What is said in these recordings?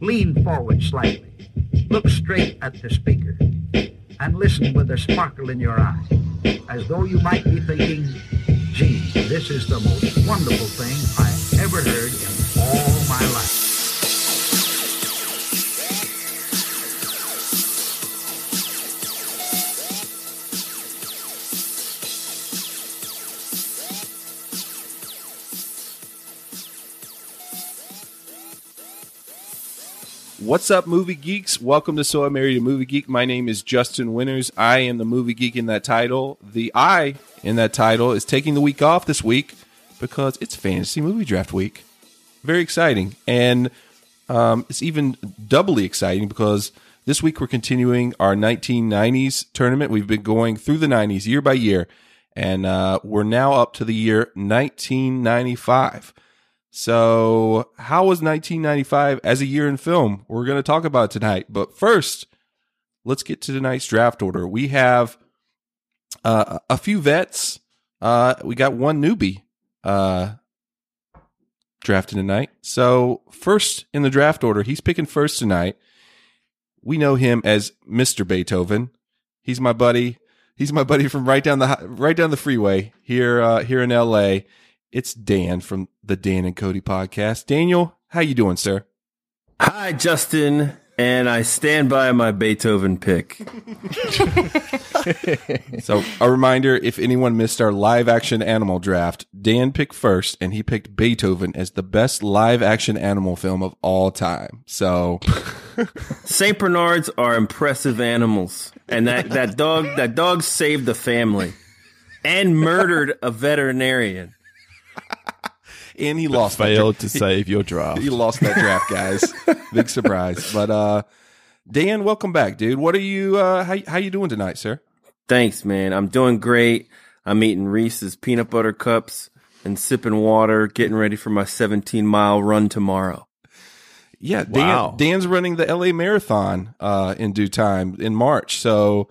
Lean forward slightly. Look straight at the speaker. And listen with a sparkle in your eye, as though you might be thinking, gee, this is the most wonderful thing I ever heard in all my life. What's up, movie geeks? Welcome to So I Married a Movie Geek. My name is Justin Winters. I am the movie geek in that title. The I in that title is taking the week off this week because it's fantasy movie draft week. Very exciting. And um, it's even doubly exciting because this week we're continuing our 1990s tournament. We've been going through the 90s year by year, and uh, we're now up to the year 1995. So, how was 1995 as a year in film? We're going to talk about tonight. But first, let's get to tonight's draft order. We have uh, a few vets. Uh, we got one newbie uh, drafting tonight. So, first in the draft order, he's picking first tonight. We know him as Mr. Beethoven. He's my buddy. He's my buddy from right down the right down the freeway here uh, here in LA. It's Dan from the Dan and Cody podcast. Daniel, how you doing, sir? Hi, Justin, and I stand by my Beethoven pick. so, a reminder if anyone missed our live action animal draft, Dan picked first and he picked Beethoven as the best live action animal film of all time. So, St. Bernards are impressive animals, and that, that dog that dog saved the family and murdered a veterinarian. And he lost failed that, to save your draft. He lost that draft, guys. Big surprise. But uh Dan, welcome back, dude. What are you uh how how you doing tonight, sir? Thanks, man. I'm doing great. I'm eating Reese's peanut butter cups and sipping water, getting ready for my 17 mile run tomorrow. Yeah, Dan, Wow. Dan's running the LA Marathon uh in due time in March. So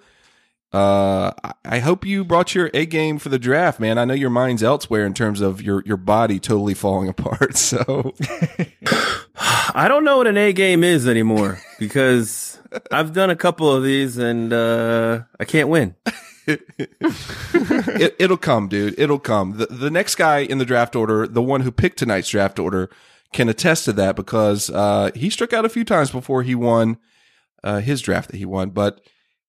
uh I- hope you brought your A game for the draft, man. I know your mind's elsewhere in terms of your your body totally falling apart. So I don't know what an A game is anymore because I've done a couple of these and uh, I can't win. it, it'll come, dude. It'll come. The, the next guy in the draft order, the one who picked tonight's draft order, can attest to that because uh, he struck out a few times before he won uh, his draft that he won. But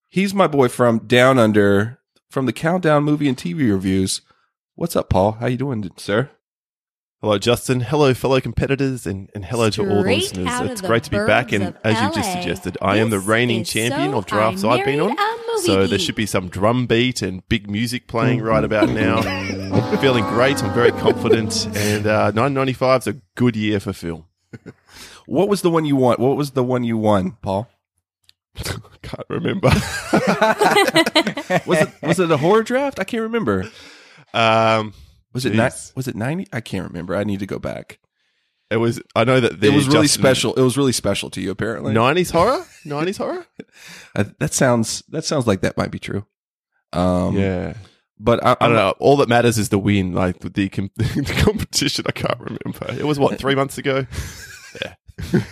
he's my boy from Down Under, from the Countdown movie and TV reviews. What's up, Paul? How you doing, sir? Hello, Justin. Hello, fellow competitors, and, and hello to all the listeners. It's great to be back. And of as you just suggested, I am the reigning champion So of drafts I I've been on. Married a Movie So there should be some drum beat and big music playing right about now. I'm feeling great. I'm very confident. And uh, 995 is a good year for Phil. What was the one you won? What was the one you won, Paul? Can't remember. Was it was it a horror draft? I can't remember. um, Was it ni- Jeez. was it ninety? I can't remember. I need to go back. it was. I know that the it was really Justin- special. It was really special to you, apparently. 90s horror. 90s horror. Uh, that sounds that sounds like that might be true. Um, yeah. but I, I don't know. All that matters is the win. Like the, com- the competition, I can't remember. It was what three months ago.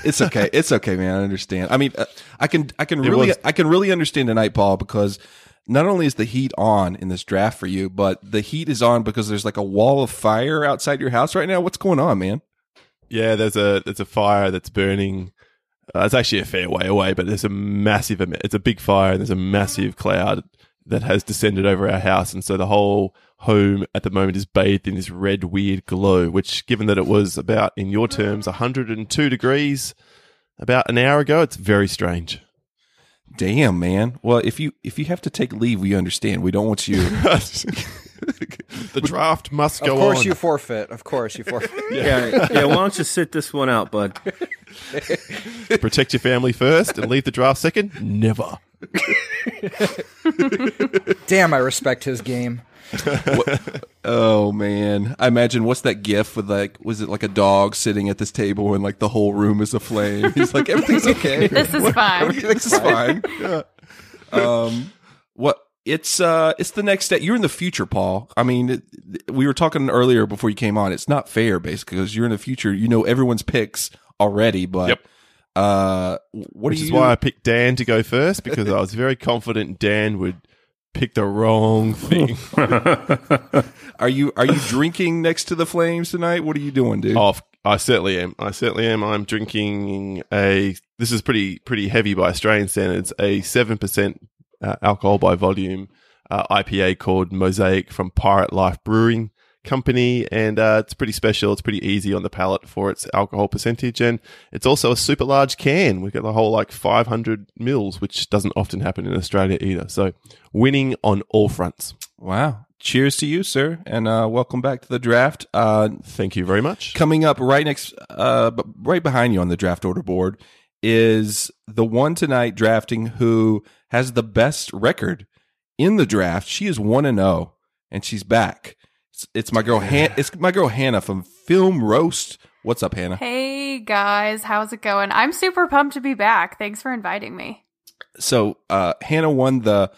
It's okay. It's okay, man. I understand. I mean, uh, I can I can It really was- I can really understand tonight, Paul, because not only is the heat on in this draft for you, but the heat is on because there's like a wall of fire outside your house right now. What's going on, man? Yeah, there's a there's a fire that's burning. Uh, it's actually a fair way away, but there's a massive. It's a big fire, and there's a massive cloud that has descended over our house, and so the whole home at the moment is bathed in this red weird glow. Which, given that it was about in your terms 102 degrees about an hour ago, it's very strange. Damn, man. Well, if you if you have to take leave, we understand. We don't want you. the draft must go on. Of course on. you forfeit. Of course you forfeit. Yeah, yeah. Why don't you sit this one out, bud? Protect your family first and leave the draft second. Never. Damn, I respect his game. Oh man, I imagine what's that gif with like was it like a dog sitting at this table and like the whole room is aflame? He's like everything's okay. This is fine. Everything's fine. Yeah. Um, what it's uh it's the next step. You're in the future, Paul. I mean, it, we were talking earlier before you came on. It's not fair, basically, because you're in the future. You know everyone's picks already, but Yep. Uh, what Which is you? why I picked Dan to go first because I was very confident Dan would pick the wrong thing. are you are you drinking next to the flames tonight? What are you doing, dude? Oh, I certainly am. I certainly am. I'm drinking a. This is pretty pretty heavy by Australian standards. A seven percent uh, alcohol by volume uh, IPA called Mosaic from Pirate Life Brewing Company, and uh, it's pretty special. It's pretty easy on the palate for its alcohol percentage, and it's also a super large can. We've got the whole like 500 mils, which doesn't often happen in Australia either. So winning on all fronts. Wow. Cheers to you, sir, and uh, welcome back to the draft. Uh, Thank you very much. coming up right next, uh, right behind you on the draft order board is the one tonight drafting who has the best record in the draft. She is one and zero, and she's back. It's, it's my girl. Han- it's my girl Hannah from Film Roast. What's up, Hannah? Hey guys, how's it going? I'm super pumped to be back. Thanks for inviting me. So uh, Hannah won the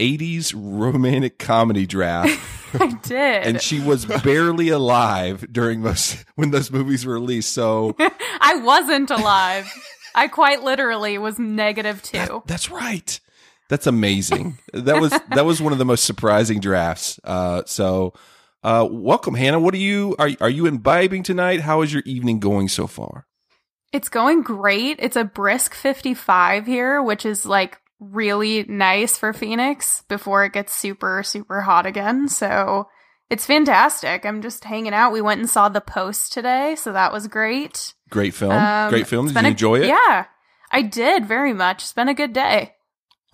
'80s romantic comedy draft. I did. and she was barely alive during most when those movies were released. So I wasn't alive. I quite literally was negative two. that's right. That's amazing. That was that was one of the most surprising drafts. Uh, so uh, welcome, Hannah. What are you are are you imbibing tonight? How is your evening going so far? It's going great. It's a brisk 55 here, which is like really nice for Phoenix before it gets super, super hot again. So it's fantastic. I'm just hanging out. We went and saw The Post today, so that was great. Great film. Um, Great film. Did you a- enjoy it? Yeah, I did very much. It's been a good day.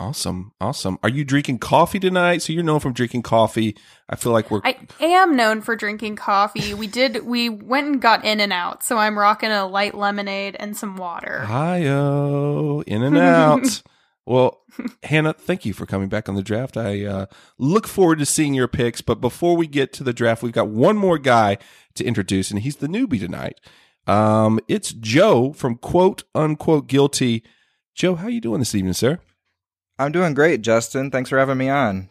Awesome. Awesome. Are you drinking coffee tonight? So you're known from drinking coffee. I feel like we're I am known for drinking coffee. We did, we went and got in and out. So I'm rocking a light lemonade and some water. Hi-yo, in and out. well, Hannah, thank you for coming back on the draft. I uh, look forward to seeing your picks. But before we get to the draft, we've got one more guy to introduce, and he's the newbie tonight. Um, it's Joe from quote unquote guilty. Joe, how you doing this evening, sir? I'm doing great, Justin. Thanks for having me on.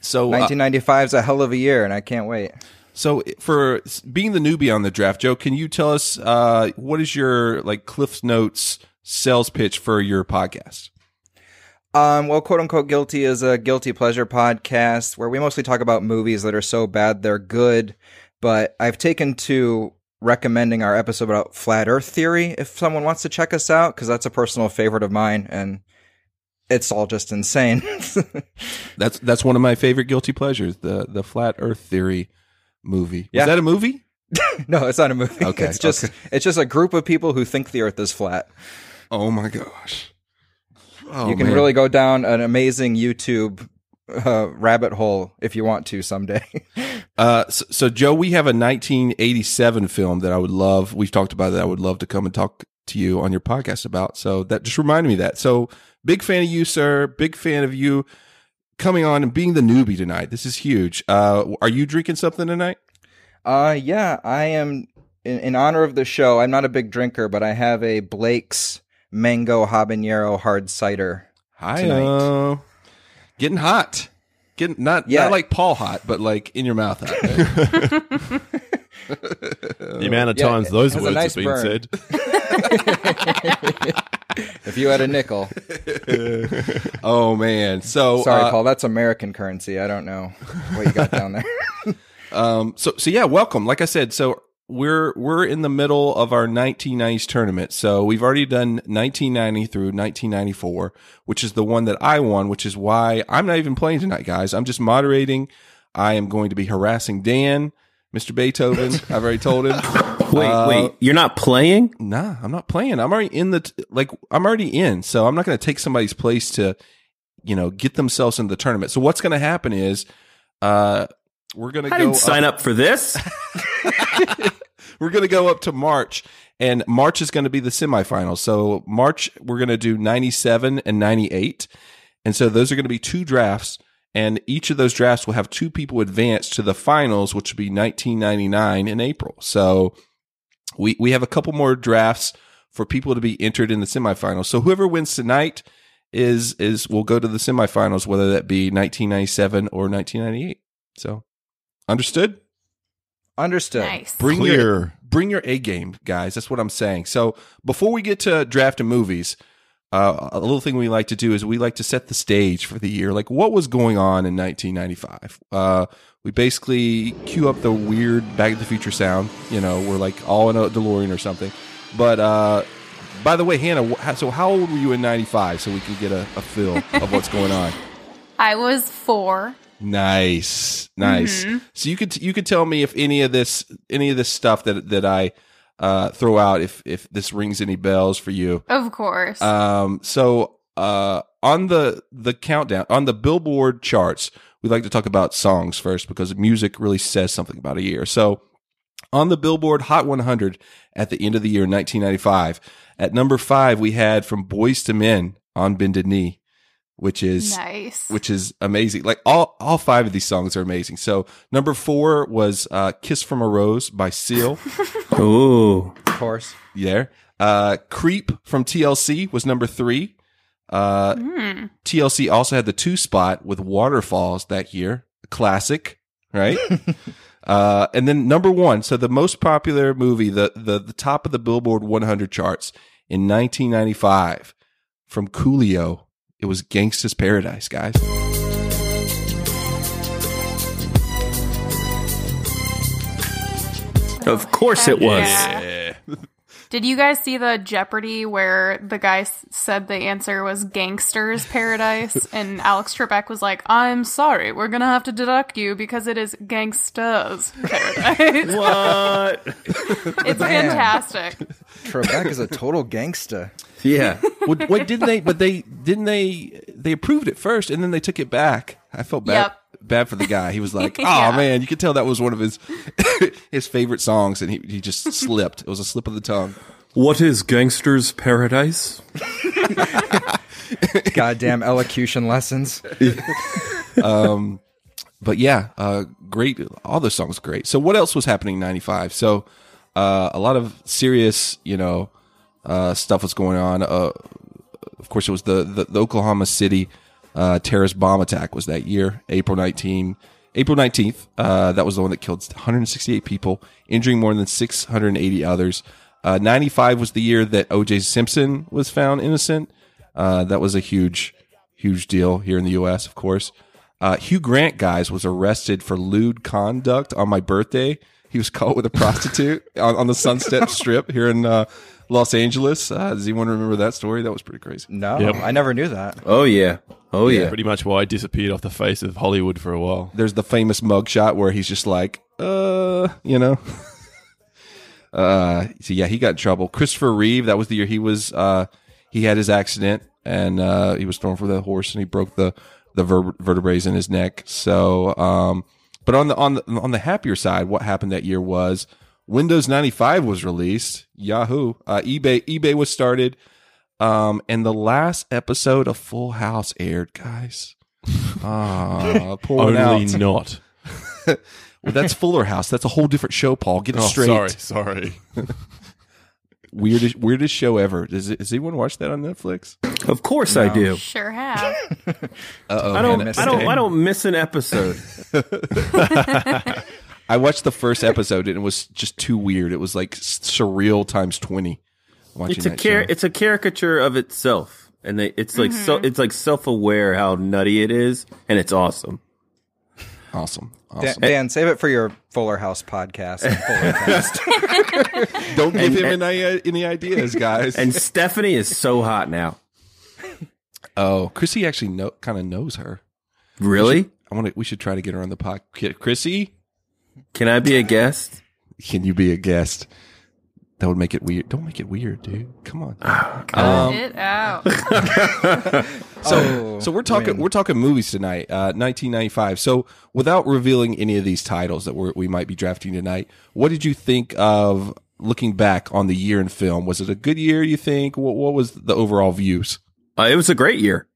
So, uh, 1995 is a hell of a year, and I can't wait. so for being the newbie on the draft, Joe, can you tell us uh, what is your like Cliff's Notes sales pitch for your podcast? Um, well, quote unquote guilty is a guilty pleasure podcast where we mostly talk about movies that are so bad they're good. But I've taken to recommending our episode about flat Earth theory if someone wants to check us out because that's a personal favorite of mine, and it's all just insane. That's that's one of my favorite guilty pleasures. The the flat Earth theory movie. Yeah. Is that a movie? no, it's not a movie. Okay, it's just okay. it's just a group of people who think the Earth is flat. Oh my gosh. Oh, you can man. really go down an amazing YouTube uh, rabbit hole if you want to someday. Uh, so, so Joe, we have a 1987 film that I would love. We've talked about that. I would love to come and talk to you on your podcast about. So that just reminded me of that. So big fan of you, sir. Big fan of you coming on and being the newbie tonight. This is huge. Uh, are you drinking something tonight? Uh, yeah, I am in, in honor of the show. I'm not a big drinker, but I have a Blake's mango habanero hard cider. Hi, Tonight. getting hot. Getting not Yeah. not like Paul hot, but like in your mouth hot. The amount of Yeah, times those words nice have been burn. said. If you had a nickel, oh man. So sorry, uh, Paul, that's American currency. I don't know what you got down there. Um, so so yeah, welcome. Like I said, so we're we're in the middle of our 1990s tournament. So we've already done 1990 through 1994, which is the one that I won, which is why I'm not even playing tonight, guys. I'm just moderating. I am going to be harassing Dan, Mr. Beethoven. I've already told him. Wait, Uh, wait, you're not playing? Nah, I'm not playing. I'm already in the t- like I'm already in. So I'm not going to take somebody's place to you know get themselves into the tournament. So what's going to happen is uh we're going to I go didn't sign up for this. we're going to go up to March, and March is going to be the semifinals. So March, we're going to do 97 and 98. And so those are going to be two drafts, and each of those drafts will have two people advance to the finals, which will be 1999 in April. So we, we have a couple more drafts for people to be entered in the semifinals. So whoever wins tonight is, is, will go to the semifinals, whether that be 1997 or 1998. So understood? Understood. Nice. Bring Clear. your bring your A game, guys. That's what I'm saying. So before we get to drafting movies, uh, a little thing we like to do is we like to set the stage for the year. Like what was going on in 1995? Uh, we basically cue up the weird Back to the Future sound. You know, we're like all in a DeLorean or something. But uh, by the way, Hannah, so how old were you in '95? So we can get a, a feel of what's going on. I was four. Nice, nice. So you could you could tell me if any of this any of this stuff that that I uh, throw out if if this rings any bells for you. Of course. Um, so uh, on the the countdown on the Billboard charts, we like to talk about songs first because music really says something about a year. So on the Billboard Hot 100 at the end of the year, 1995, at number five we had from Boyz II Men on Bended Knee, which is nice. which is amazing. Like all all five of these songs are amazing. So number four was uh, "Kiss from a Rose" by Seal. Ooh. Of course. there. Uh, "Creep" from TLC was number three. Uh, Hmm. TLC also had the two spot with "Waterfalls" that year. Classic, right? uh, and then number one. So the most popular movie, the the the top of the Billboard 100 charts in 1995 from Coolio. It was "Gangsta's Paradise," guys. Of course it was. Yeah. Did you guys see the Jeopardy where the guy s- said the answer was Gangster's Paradise? and Alex Trebek was like, I'm sorry, we're gonna have to deduct you because it is Gangster's Paradise. What? it's Man. fantastic. Trebek is a total gangster. Yeah. well, wait, didn't they? But they didn't they? They approved it first, and then they took it back. I felt bad Yep. Bad for the guy. He was like, "Oh Yeah. man," you could tell that was one of his his favorite songs, and he he just slipped. It was a slip of the tongue. What is Gangster's Paradise? Goddamn elocution lessons. um, But yeah, uh, great. All the songs great. So what else was happening in '95? So uh, a lot of serious, you know, uh, stuff was going on. Uh, of course, it was the the, the Oklahoma City uh, terrorist bomb attack was that year, April 19, April 19th. Uh, that was the one that killed 168 people, injuring more than 680 others. Uh, 95 was the year that O.J. Simpson was found innocent. Uh, that was a huge, huge deal here in the U.S. Of course. Uh, Hugh Grant, guys, was arrested for lewd conduct on my birthday. He was caught with a prostitute on, on the Sunset Strip here in uh, Los Angeles. Uh, does anyone remember that story? That was pretty crazy. No, Yep. I never knew that. Oh yeah. Oh yeah. Pretty much why I disappeared off the face of Hollywood for a while. There's the famous mugshot where he's just like, uh, you know. uh, so yeah, he got in trouble. Christopher Reeve, that was the year he was, uh, he had his accident and uh, he was thrown from the horse and he broke the the ver- vertebrae in his neck. So, um, but on the on the on the happier side, what happened that year was Windows 95 was released. Yahoo, uh, eBay eBay was started, um, and the last episode of Full House aired, guys. Ah, Only out. not. Well, that's Fuller House. That's a whole different show, Paul. Get it Oh, straight. sorry, sorry. Weirdest, weirdest show ever. Does, it, does anyone watch that on Netflix? Of course I do. Sure have. Uh-oh. I don't. I don't. I don't miss an episode. I watched the first episode and it was just too weird. It was like surreal times 20. Watching It's a car- It's a caricature of itself, and they, it's like so. Mm-hmm. It's like self aware how nutty it is, and it's awesome. Awesome. Dan, Awesome. Dan, save it for your Fuller House podcast. Fuller Cast. Don't give him and- any, uh, any ideas, guys. And Stephanie is so hot now. oh, Chrissy actually know, kind of knows her. Really? I want to. We should try to get her on the podcast. Chrissy, Can I be a guest? can you be a guest? That would make it weird. Don't make it weird, dude. Come on. Cut Um, it out. So, Oh, so we're talking win. we're talking movies tonight, uh, 1995. So, without revealing any of these titles that we're, we might be drafting tonight, what did you think of looking back on the year in film? Was it a good year? You think? What, what was the overall views? Uh, it was a great year.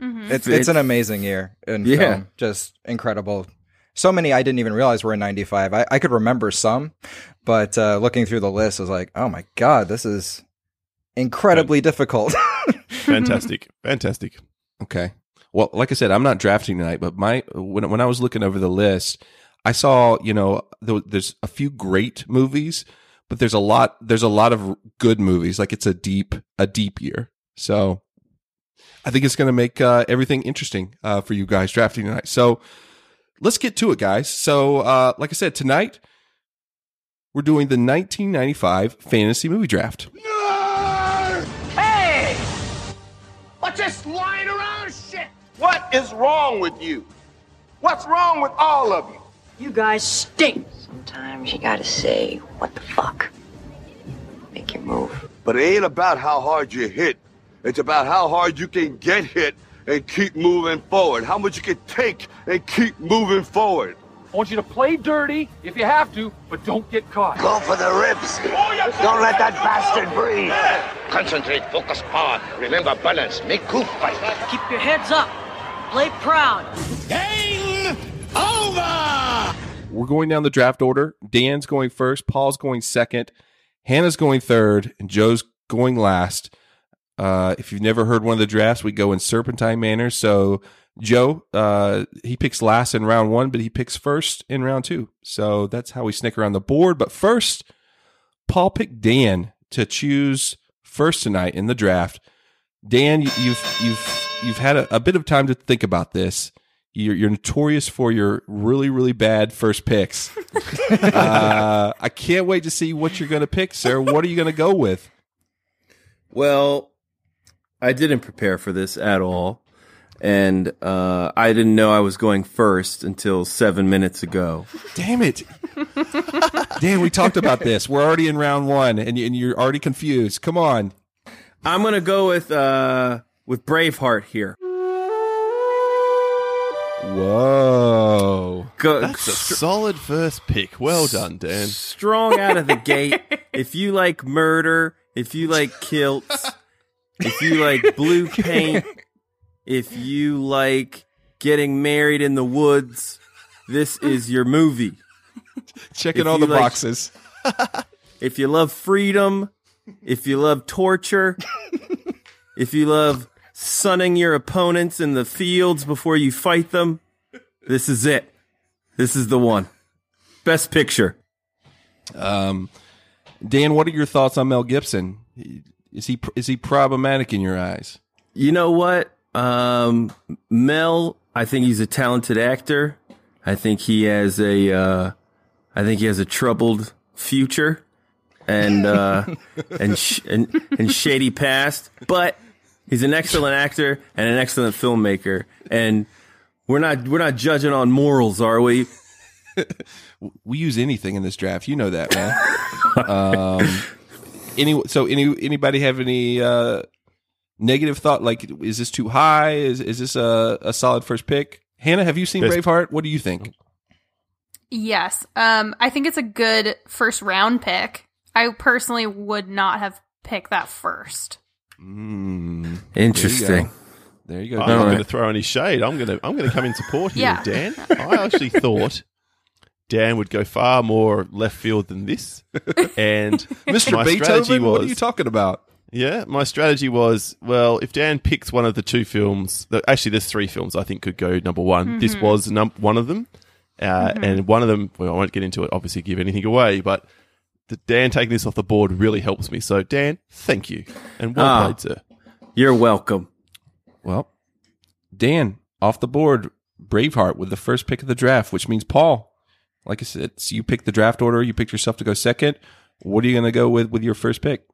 Mhm. It's it's an amazing year in Yeah. film. Just incredible. So many I didn't even realize were in '95. I, I could remember some, but uh, looking through the list, I was like, oh my god, this is incredibly difficult. Fantastic, fantastic. Okay. Well, like I said, I'm not drafting tonight, but my when when I was looking over the list, I saw, you know, th- there's a few great movies, but there's a lot, there's a lot of good movies. Like it's a deep, a deep year. So I think it's going to make uh, everything interesting uh, for you guys drafting tonight. So let's get to it, guys. So, uh, like I said, tonight we're doing the 1995 fantasy movie draft. Hey! What's this lying around shit? What is wrong with you? What's wrong with all of you? You guys stink. Sometimes you gotta say, what the fuck? Make your move. But it ain't about how hard you hit. It's about how hard you can get hit and keep moving forward. How much you can take and keep moving forward. I want you to play dirty if you have to, but don't get caught. Go for the ribs. Don't let that bastard breathe. Concentrate, focus power. Remember balance. Make cool fight. Keep your heads up. Play proud. Game over! We're going down the draft order. Dan's going first, Paul's going second, Hannah's going third, and Joe's going last. Uh, if you've never heard one of the drafts, we go in serpentine manner. So Joe, uh, he picks last in round one, but he picks first in round two. So that's how we snick around the board. But first, Paul picked Dan to choose first tonight in the draft. Dan, you- you've you've you've had a, a bit of time to think about this. You're, you're notorious for your really really bad first picks. uh, I can't wait to see what you're going to pick, sir. What are you going to go with? Well, I didn't prepare for this at all. And uh, I didn't know I was going first until seven minutes ago. Damn it. Dan, we talked about this. We're already in round one, and, you- and you're already confused. Come on. I'm gonna go with uh, with Braveheart here. Whoa. Go, That's a solid first pick. Well done, Dan. strong out of the gate. If you like murder, if you like kilts, if you like blue paint, if you like getting married in the woods, this is your movie. Checking If all the like- boxes. If you love freedom, if you love torture, if you love sunning your opponents in the fields before you fight them, this is it. This is the one. Best picture. Um, Dan, what are your thoughts on Mel Gibson? Is he is he problematic in your eyes? You know what? Um, Mel, I think he's a talented actor. I think he has a, uh, I think he has a troubled future and, uh, and, sh- and, and shady past, but he's an excellent actor and an excellent filmmaker. And we're not, we're not judging on morals, are we? We use anything in this draft. You know that, man. um, any so any anybody have any uh, negative thought? Like, is this too high? Is is this a, a solid first pick? Hannah, have you seen Yes. Braveheart? What do you think? Yes. Um, I think it's a good first round pick. I personally would not have picked that first. Mm, Interesting. there you go. I'm not All going to throw any shade. I'm going to I'm going to come in support here, Yeah. Dan. I actually thought Dan would go far more left field than this, and Mr. my strategy Beethoven, what are was- you talking about? Yeah, my strategy was well, if Dan picks one of the two films, actually, there's three films I think could go number one. This was num- one of them, uh, and one of them. Well, I won't get into it. Obviously, give anything away, but the Dan taking this off the board really helps me. So, Dan, thank you, and well Ah. played, sir. You're welcome. Well, Dan off the board, Braveheart with the first pick of the draft, which means Paul. Like I said, so you picked the draft order. You picked yourself to go second. What are you going to go with with your first pick?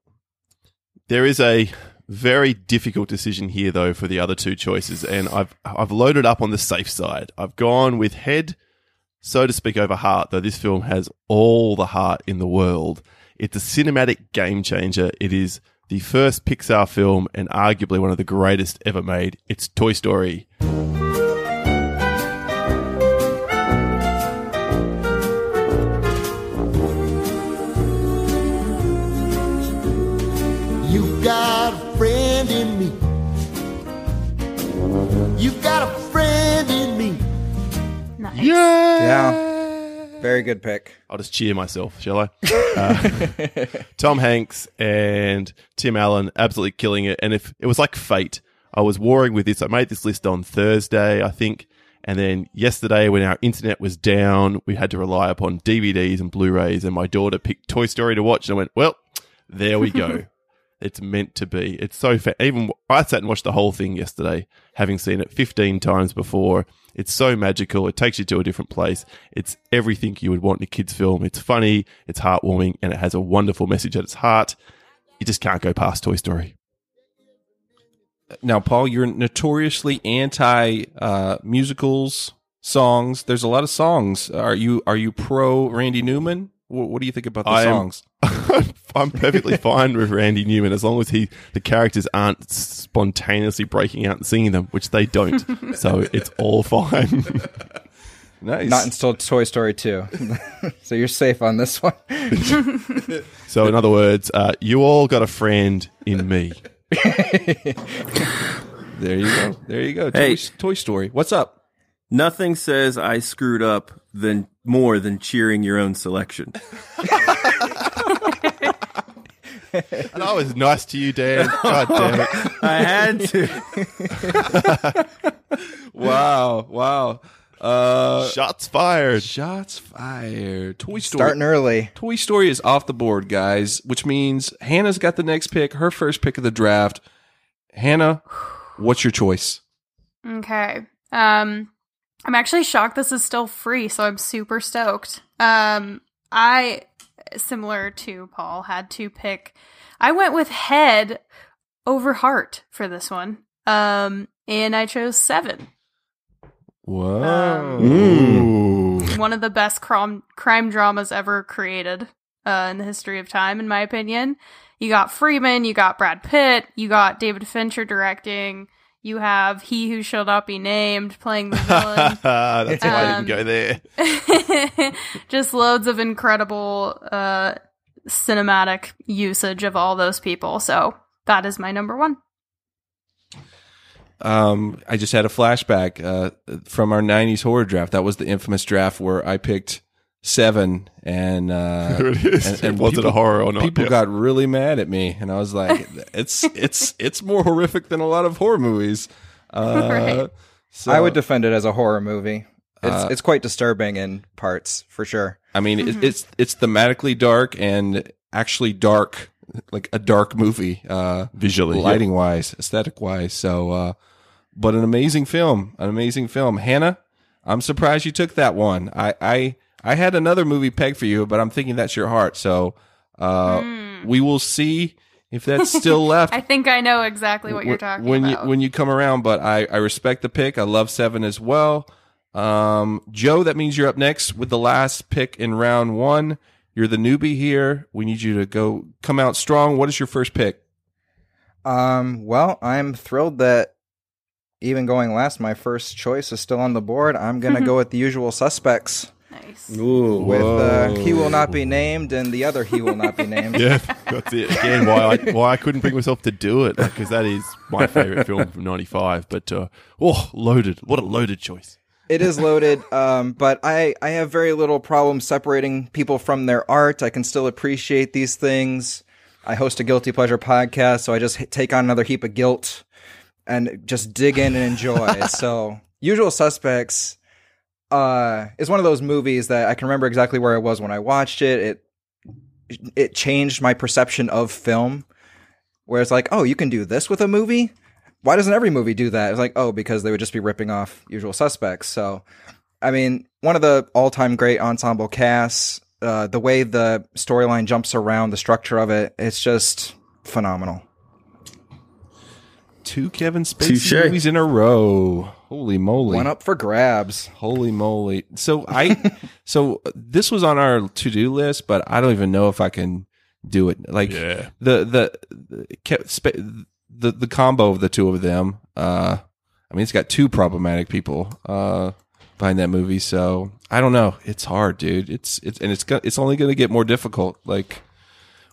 There is a very difficult decision here, though, for the other two choices, and I've I've loaded up on the safe side. I've gone with head, so to speak, over heart. Though this film has all the heart in the world, it's a cinematic game changer. It is the first Pixar film and arguably one of the greatest ever made. It's Toy Story. Nice. Yeah. Very good pick. I'll just cheer myself, shall I? Uh, Tom Hanks and Tim Allen absolutely killing it. And if it was like fate, I was warring with this. I made this list on Thursday, I think, And then yesterday, when our internet was down, we had to rely upon DVDs and Blu-rays. And my daughter picked Toy Story to watch, and I went, "Well, there we go. it's meant to be. It's so fa- even I sat and watched the whole thing yesterday, having seen it 15 times before. It's so magical. It takes you to a different place. It's everything you would want in a kids' film. It's funny, it's heartwarming, and it has a wonderful message at its heart. You just can't go past Toy Story. Now, Paul, you're notoriously anti uh, musicals, songs. There's a lot of songs. Are you are you pro Randy Newman? What, what do you think about the I am- songs? I'm perfectly fine with Randy Newman as long as he the characters aren't spontaneously breaking out and singing them, which they don't. so it's all fine. nice. Not until Toy Story 2. so you're safe on this one. so in other words, uh, you all got a friend in me. There you go. There you go. Hey. Toy, Toy Story. What's up? Nothing says I screwed up than more than cheering your own selection. And I was nice to you, Dan. God damn it. I had to. Wow. Wow. Uh, Shots fired. shots fired. Toy Story. Starting early. Toy Story is off the board, guys, which means Hannah's got the next pick, her first pick of the draft. Hannah, what's your choice? Okay. Um I'm actually shocked this is still free, so I'm super stoked. Um I similar to Paul had to pick I went with head over heart for this one. Um and I chose 7. Whoa. Ooh. One of the best crime crime dramas ever created uh in the history of time in my opinion. You got Freeman, you got Brad Pitt, you got David Fincher directing, you have He Who Shall Not Be Named playing the villain. That's why I Um, didn't go there. just loads of incredible uh cinematic usage of all those people so that is my number one Um, I just had a flashback uh, from our '90s horror draft. That was the infamous draft where I picked seven, and uh, There it is. Was it a horror or not? People Yeah. got really mad at me, and I was like, "It's it's it's more horrific than a lot of horror movies." Uh, Right. so, I would defend it as a horror movie. It's Uh, it's quite disturbing in parts, for sure. I mean, it, it's it's thematically dark and actually dark, like a dark movie, uh, Visually, lighting wise, aesthetic wise. So, uh, but an amazing film, an amazing film. Hannah, I'm surprised you took that one. I I I had another movie pegged for you, but I'm thinking that's your heart. So, uh, we will see if that's still left. i think i know exactly what you're talking when about you when you come around. But I I respect the pick. I love seven as well. Um, Joe, that means you're up next with the last pick in round one. You're the newbie here. We need you to go come out strong. What is your first pick? Um, well, I'm thrilled that even going last, my first choice is still on the board. I'm gonna go with the usual suspects nice Ooh. with uh, "He Will Not Be Named" and the other "He Will Not Be Named." Yeah, that's it. Again, why I, why I couldn't bring myself to do it because that is my favorite film from '95. But uh, oh, loaded! What a loaded choice. It is loaded, um, but I, I have very little problem separating people from their art. I can still appreciate these things. I host a guilty pleasure podcast, so I just h- take on another heap of guilt and just dig in and enjoy. so, Usual Suspects uh, is one of those movies that I can remember exactly where I was when I watched it. It it changed my perception of film, where it's like, oh, you can do this with a movie why doesn't every movie do that? It's like, oh, because they would just be ripping off usual suspects. So, I mean, one of the all time great ensemble casts, uh, the way the storyline jumps around, the structure of it, it's just phenomenal. Two Kevin Spacey Touche. movies in a row. Holy moly! One up for grabs. Holy moly! So I, so this was on our to do list, but I don't even know if I can do it. Like Yeah. the the the, the the combo of the two of them. Uh, I mean, it's got two problematic people uh behind that movie. So I don't know. It's hard, dude. It's it's and it's go- it's only going to get more difficult. Like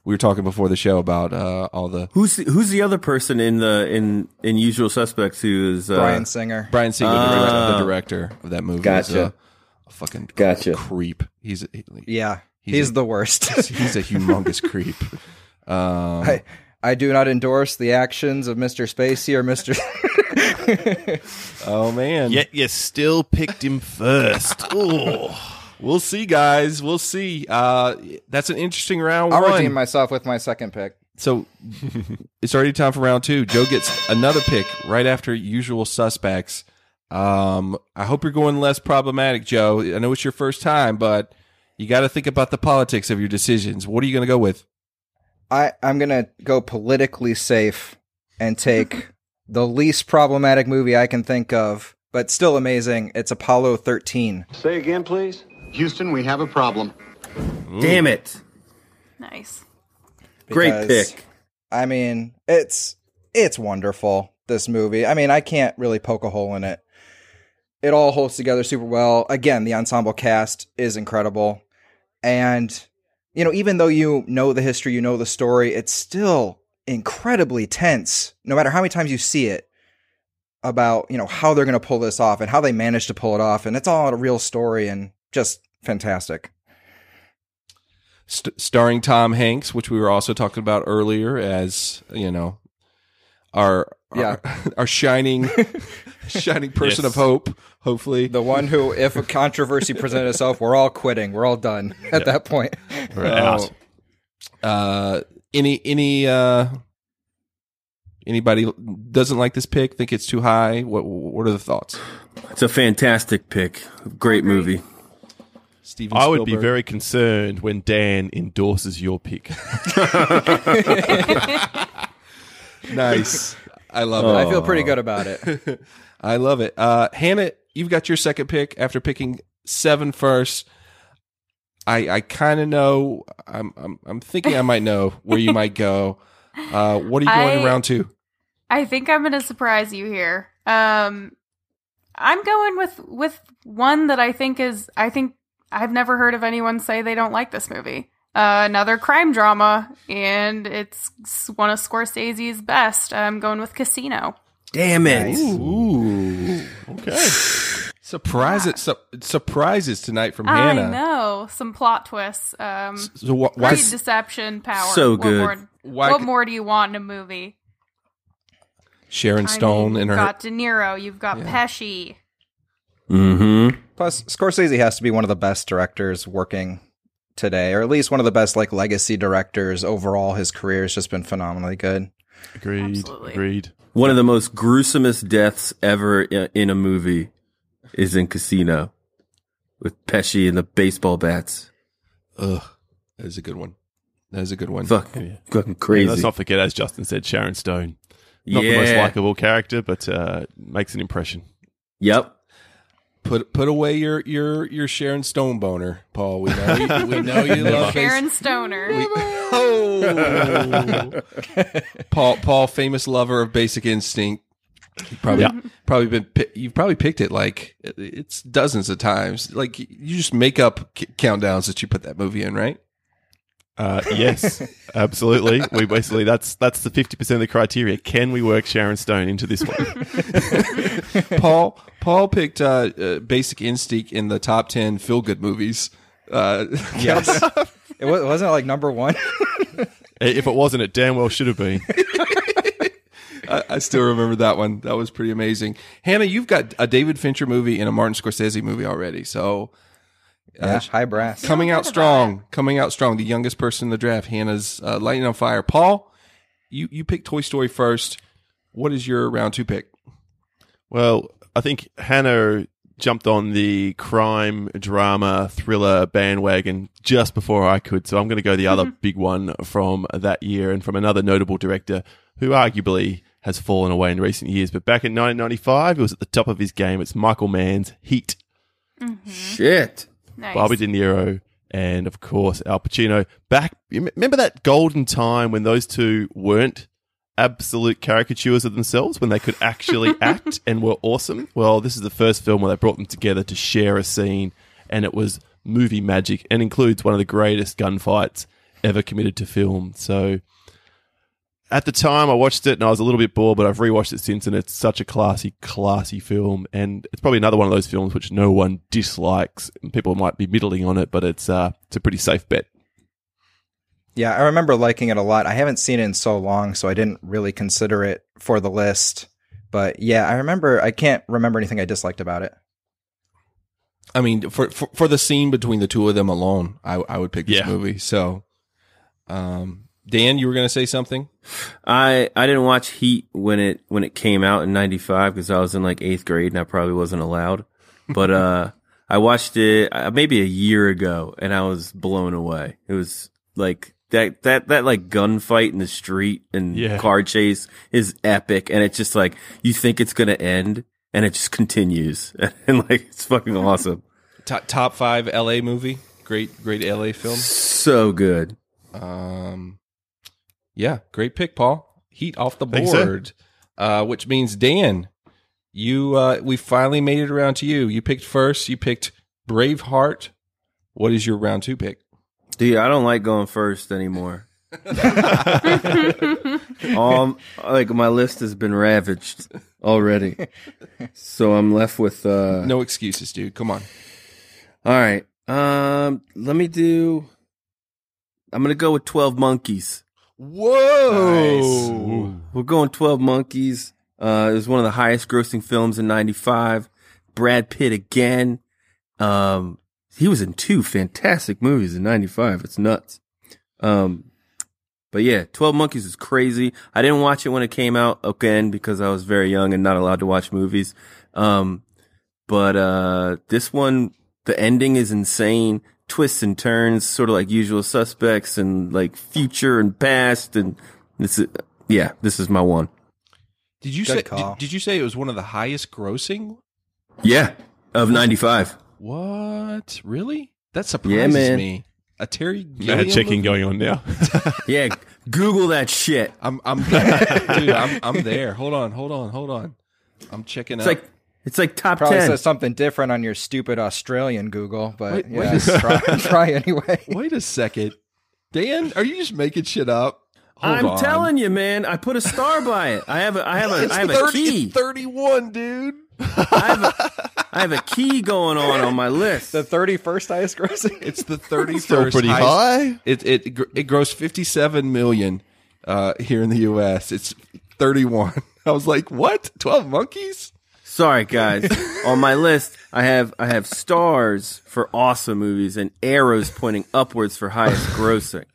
we were talking before the show about uh all the Who's the, who's the other person in the in in Usual Suspects who is uh, Bryan Singer. Bryan Singer, the, director, the director of that movie. is Gotcha. a, a fucking Gotcha. creep. He's a, he- Yeah, He's he's, a- the worst. he's a humongous creep. Um, I, I do not endorse the actions of Mr. Spacey or Mr. Oh man. Yet you still picked him first. Ooh. We'll see, guys. We'll see. Uh, that's an interesting round I'll one. redeem myself with my second pick. So it's already time for round two. Joe gets another pick right after usual suspects. Um, I hope you're going less problematic, Joe. I know it's your first time, but you got to think about the politics of your decisions. What are you going to go with? I, I'm gonna go politically safe and take the least problematic movie I can think of, but still amazing. It's Apollo 13. Say again, please. Houston, we have a problem. Damn it. Nice. Great because, pick. I mean, it's it's wonderful. This movie. I mean, I can't really poke a hole in it. It all holds together super well. Again, the ensemble cast is incredible, and you know, even though you know the history, you know the story, it's still incredibly tense. No matter how many times you see it, about you know how they're going to pull this off and how they managed to pull it off, and it's all a real story and just fantastic. St- starring Tom Hanks, which we were also talking about earlier, as you know, our Yeah. our, our shining shining person Yes. of hope. Hopefully, The one who, if a controversy presented itself, we're all quitting. We're all done at that point. We're out. uh any any uh anybody doesn't like this pick think it's too high what what are the thoughts It's a fantastic pick. Great movie. Steven I would be very concerned when Dan endorses your pick. nice i love it. I feel pretty good about it. i love it uh hannah you've got your second pick after picking seven first i i kind of know i'm i'm i'm thinking i might know where you might go uh what are you going in I- round two I think I'm going to surprise you here. Um, I'm going with with one that I think is I think I've never heard of anyone say they don't like this movie. Uh, another crime drama, and it's one of Scorsese's best. I'm going with Casino. Damn it. ooh Okay. surprises su- surprises tonight from I hannah know some plot twists. Um, so wh- why great deception, power. So What good. more, Why what c- more do you want in a movie? sharon stone I mean, and you've her got De Niro, you've got Pesci. Mm-hmm. Plus, Scorsese has to be one of the best directors working today, or at least one of the best like legacy directors overall. His career has just been phenomenally good. Agreed. Absolutely. Agreed. One of the most gruesomest deaths ever in a movie is in Casino with Pesci and the baseball bats. Ugh, that is a good one. That is a good one. Fuck, fucking crazy. Let's not forget, as Justin said, Sharon Stone. Not yeah. the most likable character, but uh, makes an impression. Yep. Put put away your your your Sharon Stone boner, Paul. We know you, we know you love Sharon Stoner. Oh, Paul Paul, famous lover of Basic Instinct. You probably probably been pi- you've probably picked it like it's dozens of times. Like you just make up countdowns that you put that movie in, right? Uh, yes, absolutely. We basically that's that's the fifty percent of the criteria. Can we work Sharon Stone into this one? Paul Paul picked uh, uh, Basic Instinct in the top ten feel good movies. Uh, Yes, it wa- wasn't it like number one. if it wasn't, it damn well should have been. I, I still remember that one. That was pretty amazing. Hannah, you've got a David Fincher movie and a Martin Scorsese movie already. So yeah, high brass. coming out strong, coming out strong. The youngest person in the draft, Hannah's uh, lighting on fire. Paul, you you picked Toy Story first. What is your round two pick? Well, I think Hannah jumped on the crime drama thriller bandwagon just before I could, so I'm going to go the other big one from that year and from another notable director who arguably has fallen away in recent years. But back in 1995, he was at the top of his game. It's Michael Mann's Heat. Shit. Nice. Bobby De Niro, and of course Al Pacino. Back, remember that golden time when those two weren't absolute caricatures of themselves, when they could actually act and were awesome. Well, this is the first film where they brought them together to share a scene, and it was movie magic, and includes one of the greatest gunfights ever committed to film. So. At the time, I watched it and I was a little bit bored, but I've rewatched it since, and it's such a classy, classy film. And it's probably another one of those films which no one dislikes. People might be middling on it, but it's uh, it's a pretty safe bet. Yeah, I remember liking it a lot. I haven't seen it in so long, so I didn't really consider it for the list. But yeah, I remember. I can't remember anything I disliked about it. I mean, for, for for the scene between the two of them alone, I I would pick this Yeah. movie. So, um, Dan, you were gonna say something? I I didn't watch Heat when it when it came out in '95 because I was in like eighth grade and I probably wasn't allowed. But uh, I watched it uh, maybe a year ago and I was blown away. It was like that that that like gunfight in the street and Yeah. car chase is epic, and it's just like you think it's gonna end and it just continues, and like it's fucking awesome. Top top five L.A. movie. Great great L.A. film. So good. Um, yeah, great pick, Paul. Heat off the Think so? board, uh, which means Dan, you uh, we finally made it around to you. You picked first. You picked Braveheart. What is your round two pick? Dude, I don't like going first anymore. um, like my list has been ravaged already, so I'm left with. uh No excuses, dude. Come on. All right, um, let me do. I'm gonna go with Twelve Monkeys. Whoa! We're going Twelve Monkeys. Uh, it was one of the highest grossing films in '95. Brad Pitt again. Um, he was in two fantastic movies in '95. It's nuts. Um, but yeah, Twelve Monkeys is crazy. I didn't watch it when it came out again because I was very young and not allowed to watch movies. Um, but uh, this one, the ending is insane. Twists and turns, sort of like Usual Suspects, and like future and past, and this is yeah, this is my one. Did you Good say? Did, did you say it was one of the highest grossing? Yeah, of '95. What? Really? That surprises man. me. A Terry Mad Gilliam checking movie? going on now. Yeah, Google that shit. I'm I'm dude. I'm I'm there. Hold on. Hold on. Hold on. I'm checking It's out. like it's like top Probably ten. says something different on your stupid Australian Google, but Wait, wait yeah, a s- try, try anyway. Wait a second, Dan. Are you just making shit up? Hold I'm on. telling you, man. I put a star by it. I have a I have a It's I have 30, a key. It's Thirty-one, dude. I have a I have a key going on on my list. The thirty-first highest grossing. It's the thirty-first. Still pretty highest- high. It it it grossed fifty-seven million uh, here in the U.S. It's thirty-one. I was like, what? Twelve monkeys? Sorry, guys. on my list, I have I have stars for awesome movies and arrows pointing upwards for highest grossing.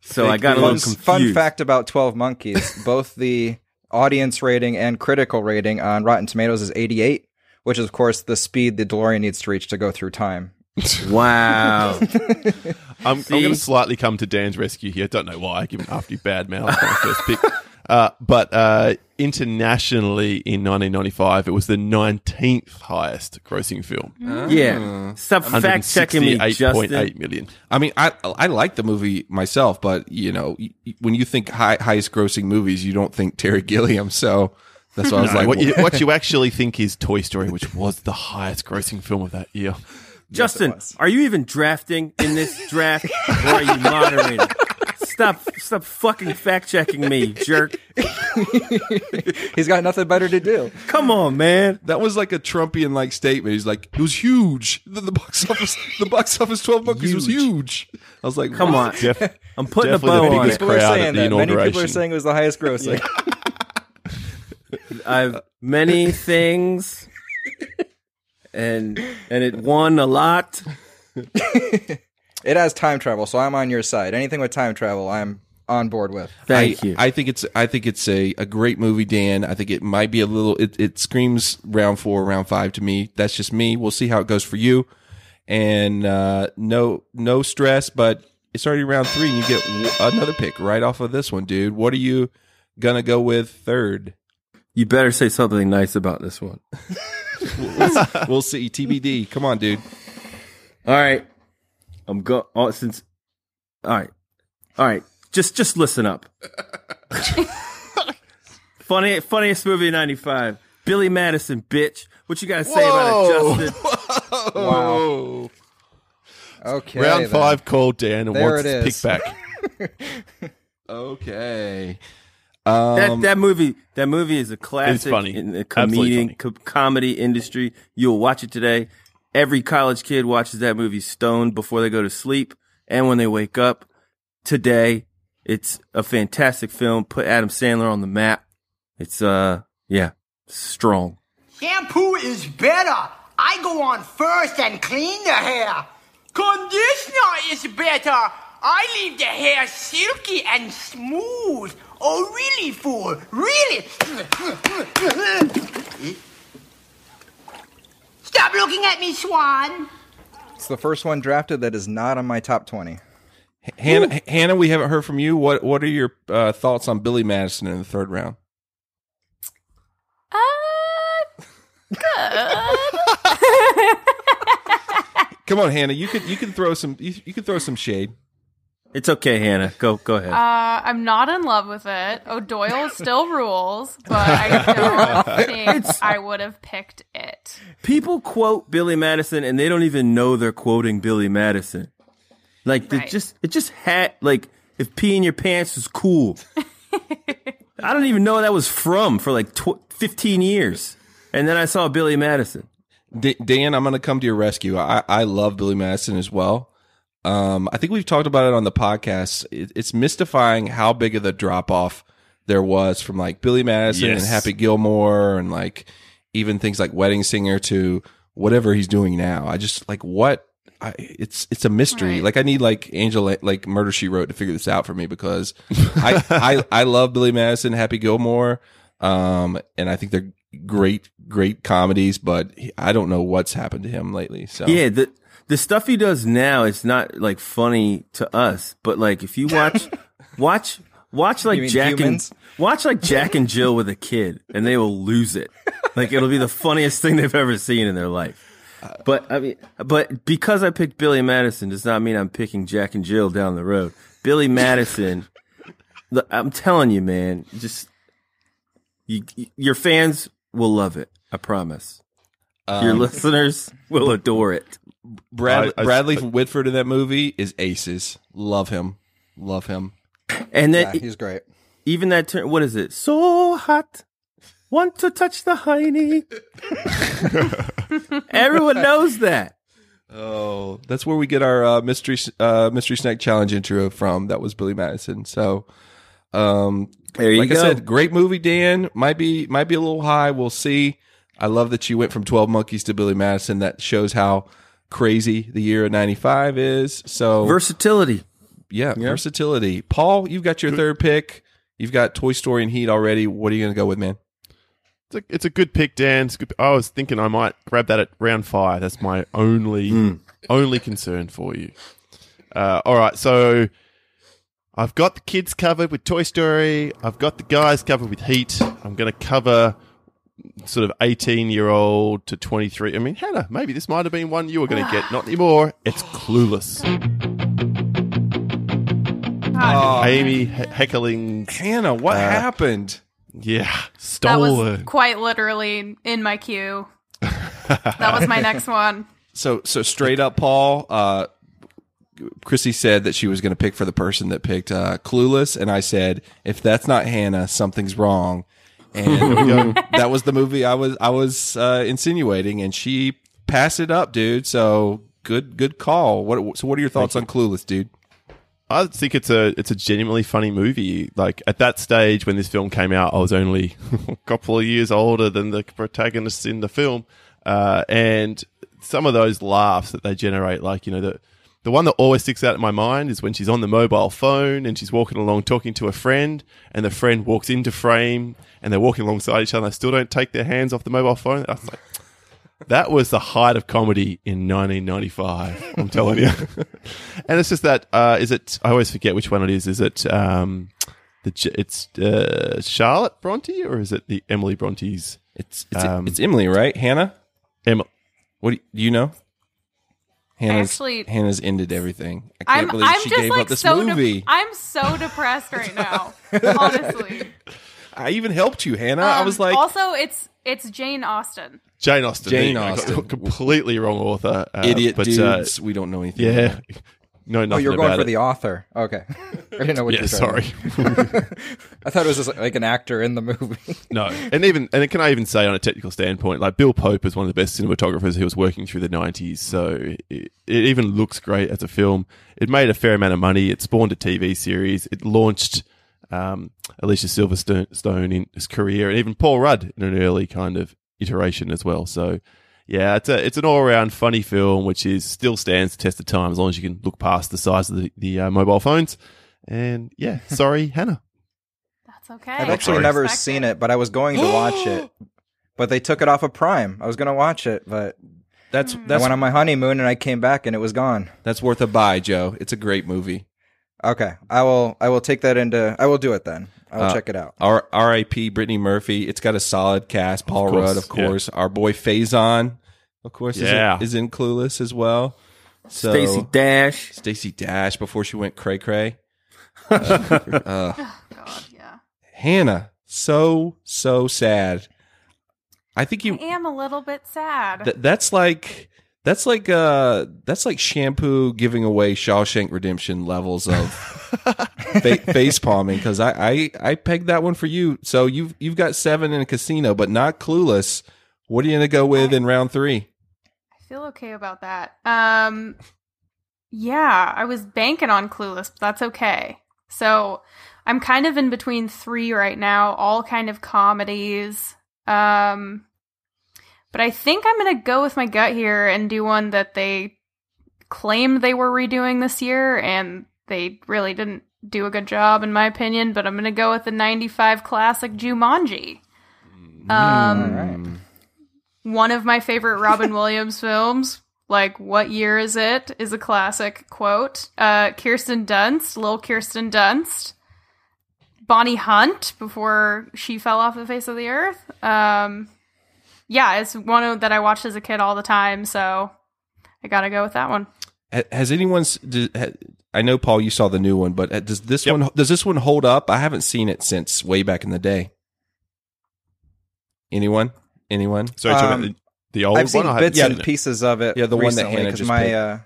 So I got a Fun, little confused. fun fact about Twelve Monkeys: both the audience rating and critical rating on Rotten Tomatoes is eighty-eight, which is of course the speed the DeLorean needs to reach to go through time. Wow. I'm, I'm going to slightly come to Dan's rescue here. Don't know why, given after you bad mouth my first pick. Uh, but uh, internationally in 1995, it was the 19th highest grossing film. Ah. yeah. Stop fact checking me, Justin. 168.8 million. I mean, I I like the movie myself, but you know, y- y- when you think high, highest grossing movies, you don't think Terry Gilliam. So that's why I was No, like, what, you, what you actually think is Toy Story, which was the highest grossing film of that year. Justin, was. are you even drafting in this draft or are you moderating? Stop stop fucking fact checking me, jerk. He's got nothing better to do. Come on, man. that was like a Trumpian like statement. He's like, it was huge. The, the box office, the box office, Twelve Monkeys was huge. I was like, Come what? on. Jeff, I'm putting a Definitely bow on biggest it. People are saying that. Many people are saying it was the highest grossing. I've many things and and it won a lot. It has time travel, so I'm on your side. Anything with time travel, I'm on board with. Thank I, you. I think it's I think it's a, a great movie, Dan. I think it might be a little it, it screams round four, round five to me. That's just me. We'll see how it goes for you. And uh, no no stress, but it's already round three, and you get w- another pick right off of this one, dude. What are you gonna go with third? you better say something nice about this one. We'll see. TBD. Come on, dude. All right. I'm go oh, since All right. All right. Just just listen up. Funny funniest movie of 95. Billy Madison, bitch. What you got to say about it, Justin? Wow. Okay. Round then. five called Dan and There wants it his pick back. Okay. Um, that that movie that movie is a classic funny. in the comedian funny. co- comedy industry. You'll watch it today. Every college kid watches that movie stoned before they go to sleep and when they wake up. Today, It's a fantastic film. Put Adam Sandler on the map. It's uh yeah, strong. Shampoo is better. I go on first and clean the hair. Conditioner is better. I leave the hair silky and smooth. Oh, really, fool? Really? Stop looking at me, Swan. It's the first one drafted that is not on my top 20. Hannah, Hannah, we haven't heard from you. What What are your uh, thoughts on Billy Madison in the third round? Uh, Come on, Hannah. You could you can throw some you, you can throw some shade. It's okay, Hannah. Go go ahead. Uh, I'm not in love with it. O'Doyle still rules, but I don't think I would have picked it. People quote Billy Madison and they don't even know they're quoting Billy Madison. Like they Right. just it just had like if pee in your pants was cool. I don't even know where that was from for like tw- 15 years. And then I saw Billy Madison. D- Dan, I'm going to come to your rescue. I, I love Billy Madison as well. Um, I think we've talked about it on the podcast. It, it's mystifying how big of the drop off there was from like Billy Madison Yes. and Happy Gilmore and like even things like Wedding Singer to whatever he's doing now. I just like what I, it's it's a mystery. Right. Like I need like Angel like Murder She Wrote to figure this out for me because I I I love Billy Madison, Happy Gilmore, um, and I think they're great great comedies. But I don't know what's happened to him lately. So Yeah, the the stuff he does now is not like funny to us, but like if you watch watch watch like Jack humans? and watch like Jack and Jill with a kid and they will lose it. Like it'll be the funniest thing they've ever seen in their life. But I mean but because I picked Billy Madison does not mean I'm picking Jack and Jill down the road. Billy Madison look, I'm telling you man, just you, your fans will love it. I promise. your Um, listeners will adore it. Brad, I- I- Bradley Whitford in that movie is aces. Love him, love him. And Yeah, then he's great. even that term, what is it? So hot, want to touch the hiney. Everyone knows that. Oh, that's where we get our uh, mystery uh, mystery snack challenge intro from. That was Billy Madison. So, um, There you like go. I said, great movie. Dan might be might be a little high. We'll see. I love that you went from Twelve Monkeys to Billy Madison. That shows how crazy the year of '95 is. So Versatility. yeah, versatility. Paul, you've got your third pick. You've got Toy Story and Heat already. What are you going to go with, man? It's a, it's a good pick, Dan. It's good, I was thinking I might grab that at round five. That's my only only concern for you. Uh, all right, so I've got the kids covered with Toy Story. I've got the guys covered with Heat. I'm going to cover sort of 18 year old to 23. I mean, Hannah, maybe this might have been one you were going to get. Not anymore. It's Clueless. God, Amy he- heckling. Hannah, what Uh, happened? Yeah, that stolen. was quite literally in my queue. that was my next one. So so straight up, Paul. Uh, Chrissy said that she was going to pick for the person that picked uh, Clueless, and I said if that's not Hannah, something's wrong. And that was the movie I was I was uh, insinuating, and she passed it up, dude. So good good call. What so what are your thoughts on Clueless, dude? I think it's a it's a genuinely funny movie. Like at that stage when this film came out, I was only a couple of years older than the protagonists in the film, uh, and some of those laughs that they generate, like you know the the one that always sticks out in my mind is when she's on the mobile phone and she's walking along talking to a friend, and the friend walks into frame and they're walking alongside each other. and They still don't take their hands off the mobile phone. I was like. That was the height of comedy in 1995. I'm telling you. and it's just that. Uh, is it? I always forget which one it is. Is it um, the it's uh, Charlotte Bronte or is it the Emily Bronte's? It's it's, Um, it's Emily, right? Hannah. Emily. What do you, do you know? Hannah's Actually- Hannah's ended everything. I can't I'm, believe I'm she just gave like up this so. de- movie. I'm so depressed right now. honestly, I even helped you, Hannah. I Um, was like, also it's it's Jane Austen. Jane Austen. Jane There you go. I got Austen. Completely wrong author. Uh, idiot but, uh, dudes. we don't know anything. yeah. Know nothing oh, you're going for it. the author. Okay, I didn't know what Yeah, you to. I thought it was just like an actor in the movie. No, and even and can I even say on a technical standpoint, like Bill Pope is one of the best cinematographers who was working through the '90s, so it, it even looks great as a film. It made a fair amount of money. It spawned a TV series. It launched um, Alicia Silverstone in his career, and even Paul Rudd in an early kind of iteration as well. So. Yeah, it's a it's an all around funny film, which is still stands the test of time as long as you can look past the size of the, the uh, mobile phones. And yeah, sorry, Hannah. That's okay. I've actually sorry. never Respect seen it, but I was going to watch it, but they took it off of Prime. I was going to watch it, but That's that's I went on my honeymoon and I came back and it was gone. that's worth a buy, Joe. It's a great movie. Okay, I will. I will take that into. I will do it then. I will Uh, check it out. R- R.I.P. Brittany Murphy. It's got a solid cast. Paul course, Rudd, of yeah. course. Our boy Faison, of course, Yeah. is, in, is in Clueless as well. So Stacy Dash. Stacy Dash before she went cray cray. Uh, God, yeah. Hannah, so so sad. I think you I am a little bit sad. Th- that's like that's like uh that's like shampoo giving away Shawshank Redemption levels of fa- face palming because I, I I pegged that one for you. So you've you've got seven in a casino, but not clueless. What are you gonna go with in round three? I feel okay about that. Um, yeah, I was banking on Clueless, but that's okay. So I'm kind of in between three right now, all kind of comedies. Um, but I think I'm gonna go with my gut here and do one that they claimed they were redoing this year, and they really didn't do a good job, in my opinion. But I'm gonna go with the '95 classic Jumanji. Um, one of my favorite Robin Williams films. Like, what year is it? Is a classic quote. Uh, Kirsten Dunst, little Kirsten Dunst. Bonnie Hunt before she fell off the face of the earth. Um, yeah, it's one of, that I watched as a kid all the time, so I gotta go with that one. Has anyone? s- d- ha- I know Paul, you saw the new one, but uh, does this one does this one hold up? I haven't seen it since way back in the day. Anyone? Anyone? Sorry, Um, the, the old I've seen one. I haven't bits seen and pieces of it. Yeah, the one that recently, Hannah 'cause just my uh,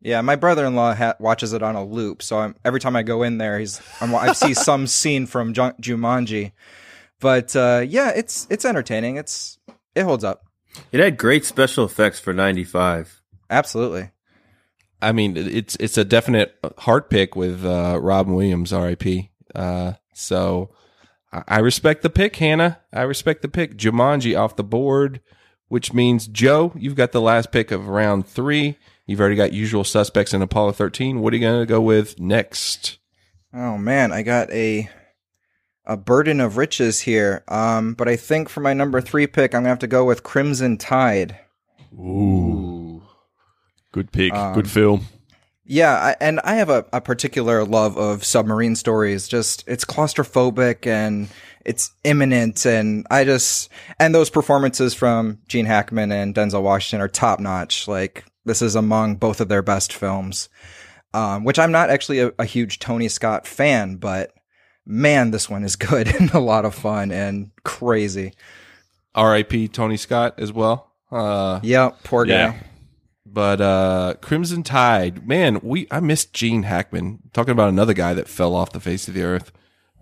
yeah, my brother-in-law ha- watches it on a loop. So I'm, every time I go in there, he's I'm, I see some scene from Ju- Jumanji. But uh, yeah, it's it's entertaining. It's it holds up. It had great special effects for 95. Absolutely. I mean, it's it's a definite heart pick with uh, Robin Williams, R.I.P. Uh, so I, I respect the pick, Hannah. I respect the pick. Jumanji off the board, which means Joe, you've got the last pick of round three. You've already got Usual Suspects in Apollo 13. What are you going to go with next? Oh man, I got a a burden of riches here. Um, but I think for my number three pick, I'm gonna have to go with Crimson Tide. Ooh, good pick. Um, good film. Yeah, I, and I have a, a particular love of submarine stories. Just it's claustrophobic and it's imminent, and I just and those performances from Gene Hackman and Denzel Washington are top notch. Like this is among both of their best films. Um, which I'm not actually a, a huge Tony Scott fan, but man, this one is good and a lot of fun and crazy. R.I.P. Tony Scott as well. Uh, Yep, poor guy. Yeah. But uh, Crimson Tide, man, we I missed Gene Hackman talking about another guy that fell off the face of the earth.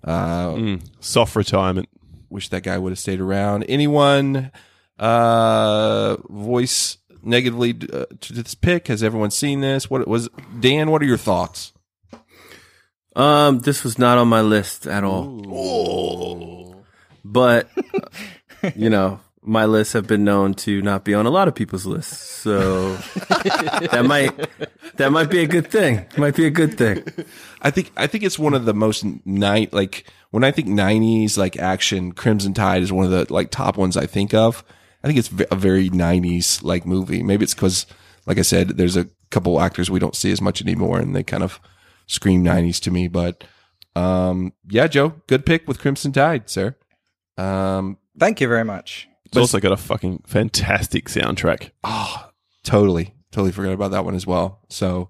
Uh, Mm, soft retirement. Wish that guy would have stayed around. Anyone uh, voice negatively uh, to this pick? Has everyone seen this? What was Dan? What are your thoughts? Um, this was not on my list at all. But you know, my lists have been known to not be on a lot of people's lists, so that might that might be a good thing. Might be a good thing. I think I think it's one of the most night like when I think '90s like action. Crimson Tide is one of the like top ones I think of. I think it's a very '90s like movie. Maybe it's because, like I said, there's a couple actors we don't see as much anymore, and they kind of scream '90s to me. But um, yeah, Joe, good pick with Crimson Tide, sir. Um, Thank you very much. It's also got a fucking fantastic soundtrack. Oh, totally. Totally forgot about that one as well. So,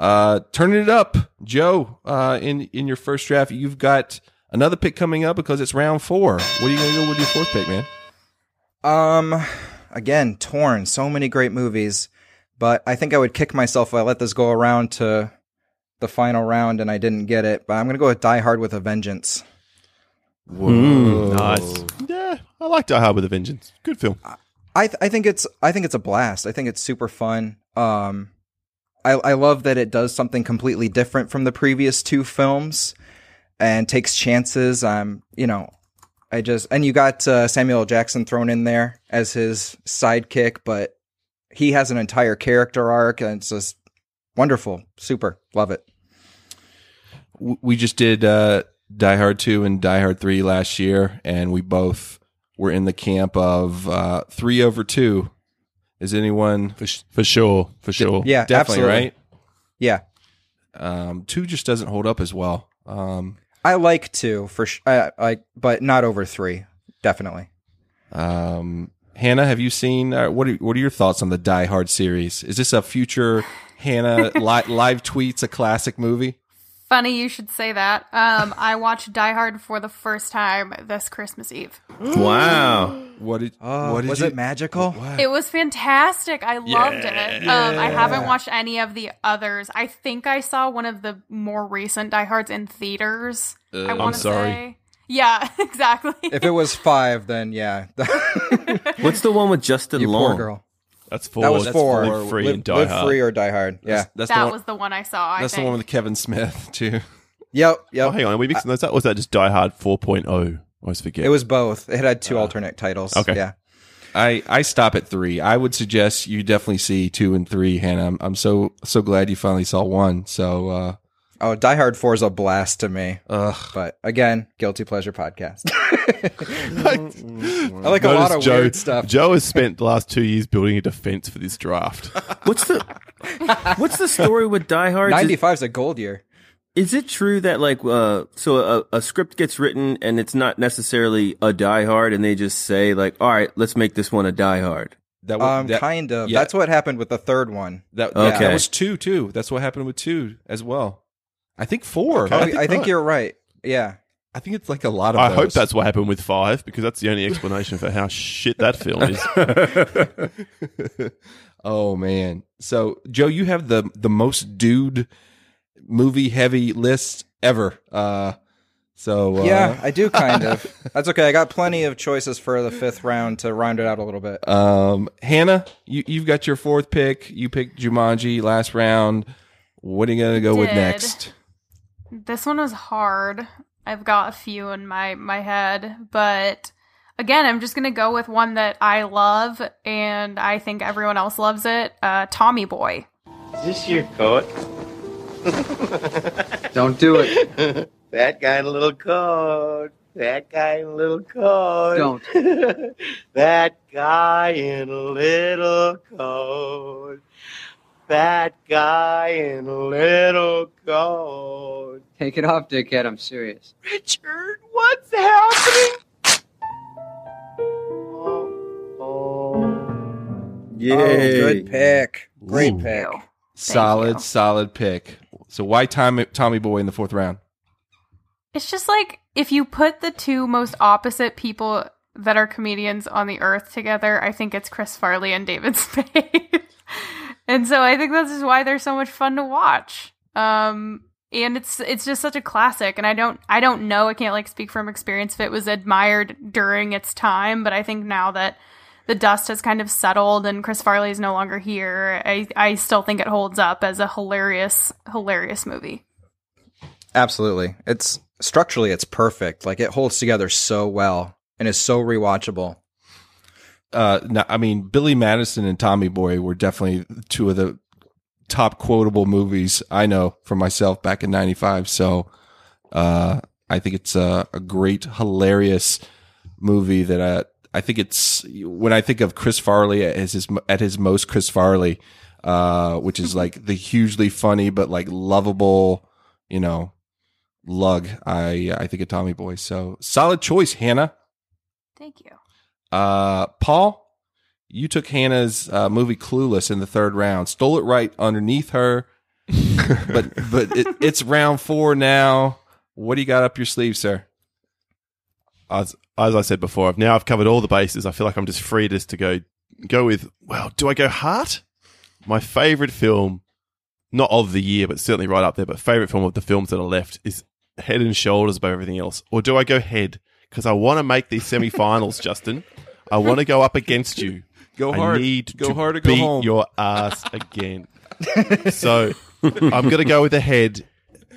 uh, turning it up, Joe, uh, in, in your first draft, you've got another pick coming up because it's round four. What are you going to go with your fourth pick, man? Um, again, torn. So many great movies, but I think I would kick myself if I let this go around to the final round and I didn't get it. But I'm gonna go with Die Hard with a Vengeance. Whoa. Nice. Yeah, I like Die Hard with a Vengeance. Good film. I th- I think it's I think it's a blast. I think it's super fun. Um, I I love that it does something completely different from the previous two films, and takes chances. Um, you know, I just and you got uh, Samuel Jackson thrown in there as his sidekick, but he has an entire character arc, and it's just wonderful, super, love it. W- We just did uh, Die Hard 2 and Die Hard 3 last year, and we both were in the camp of uh, 3 over 2. Is anyone. For, for sure. For sure. Yeah, Definitely, absolutely. right? Yeah, Um, 2 just doesn't hold up as well. Um, I like two for sh- I, I but not over three, definitely. Um, Hannah, have you seen? Uh, what are what are your thoughts on the Die Hard series? Is this a future Hannah li- live tweets a classic movie? Funny you should say that. Um, I watched Die Hard for the first time this Christmas Eve. Wow. What did? Oh, what did was you, it magical? It was fantastic. I loved it. Um, I haven't watched any of the others. I think I saw one of the more recent Die Hards in theaters. I I'm sorry. say. Yeah, exactly. If it was five, then yeah, What's the one with Justin you Long? poor girl. That's four. That was That's four. Live free live, and Die live Hard. free or die hard. Yeah. That's the that one, was the one I saw. I that's the one with Kevin Smith too. Yep. Oh, Yep. hang on. Are we mixing those up? Was that just Die Hard 4.0? I always forget. It was both. It had two alternate titles. okay. Yeah. I I stop at three. I would suggest you definitely see two and three, Hannah. I'm, I'm so so glad you finally saw one. So uh, Oh, Die Hard Four is a blast to me. ugh. But again, guilty pleasure podcast. I like a lot of Joe, weird stuff. Joe has spent the last two years building a defense for this draft. What's the What's the story with Die Hard? Ninety five is a gold year. Is it true that like uh so a, a script gets written and it's not necessarily a Die Hard and they just say like all right let's make this one a Die Hard. That wa- Um, that, kind of. yeah. That's what happened with the third one. that, Okay. that was two too. That's what happened with two as well. I think four. Okay. I I think think, right. you're right. Yeah. I think it's like a lot of. I hope that's what happened with five because that's the only explanation for how shit that film is. oh man. So Joe, you have the the most dude movie heavy list ever. Uh so uh, Yeah, I do kind of. That's okay. I got plenty of choices for the fifth round to round it out a little bit. Um Hannah, you you've got your fourth pick. You picked Jumanji last round. What are you gonna go with next? This one was hard. I've got a few in my my head, but again, I'm just gonna go with one that I love and I think everyone else loves it. Uh, Tommy Boy. Is this your coat? Don't do it. that guy in a little coat. That guy in a little coat. Don't. that guy in a little coat. That guy in a little coat. Take it off, dickhead. I'm serious. Richard, what's happening? Oh, oh. Yay. Oh, good pick. Great Ooh. pick. Solid, solid pick. So why Tommy Tommy Boy in the fourth round? It's just like if you put the two most opposite people that are comedians on the earth together, I think it's Chris Farley and David Spade. and so I think this is why they're so much fun to watch. Um and it's it's just such a classic and I don't I don't know, I can't like speak from experience if it was admired during its time, but I think now that the dust has kind of settled and Chris Farley is no longer here, I I still think it holds up as a hilarious hilarious movie. Absolutely. It's structurally it's perfect. Like it holds together so well and is so rewatchable. Uh I mean Billy Madison and Tommy Boy were definitely two of the top quotable movies I know for myself back in 95 so uh I think it's a, a great hilarious movie that I I think it's when I think of Chris Farley as his at his most Chris Farley uh which is like the hugely funny but like lovable you know lug I I think of Tommy Boy. So solid choice Hannah. Thank you. Uh, Paul, you took Hannah's uh, movie Clueless in the third round, stole it right underneath her, but but it, it's round four now. What do you got up your sleeve, sir? as, as I said before, I've now I've covered all the bases. I feel like I'm just free just to go go with. Well, do I go heart? my favorite film, not of the year, but certainly right up there, but favorite film of the films that are left is head and shoulders above everything else? Or do I go head? Because I want to make these semi-finals, Justin. I want to go up against you. Go I hard. need Go to hard or go beat home. your ass again. so I'm going to go with the head,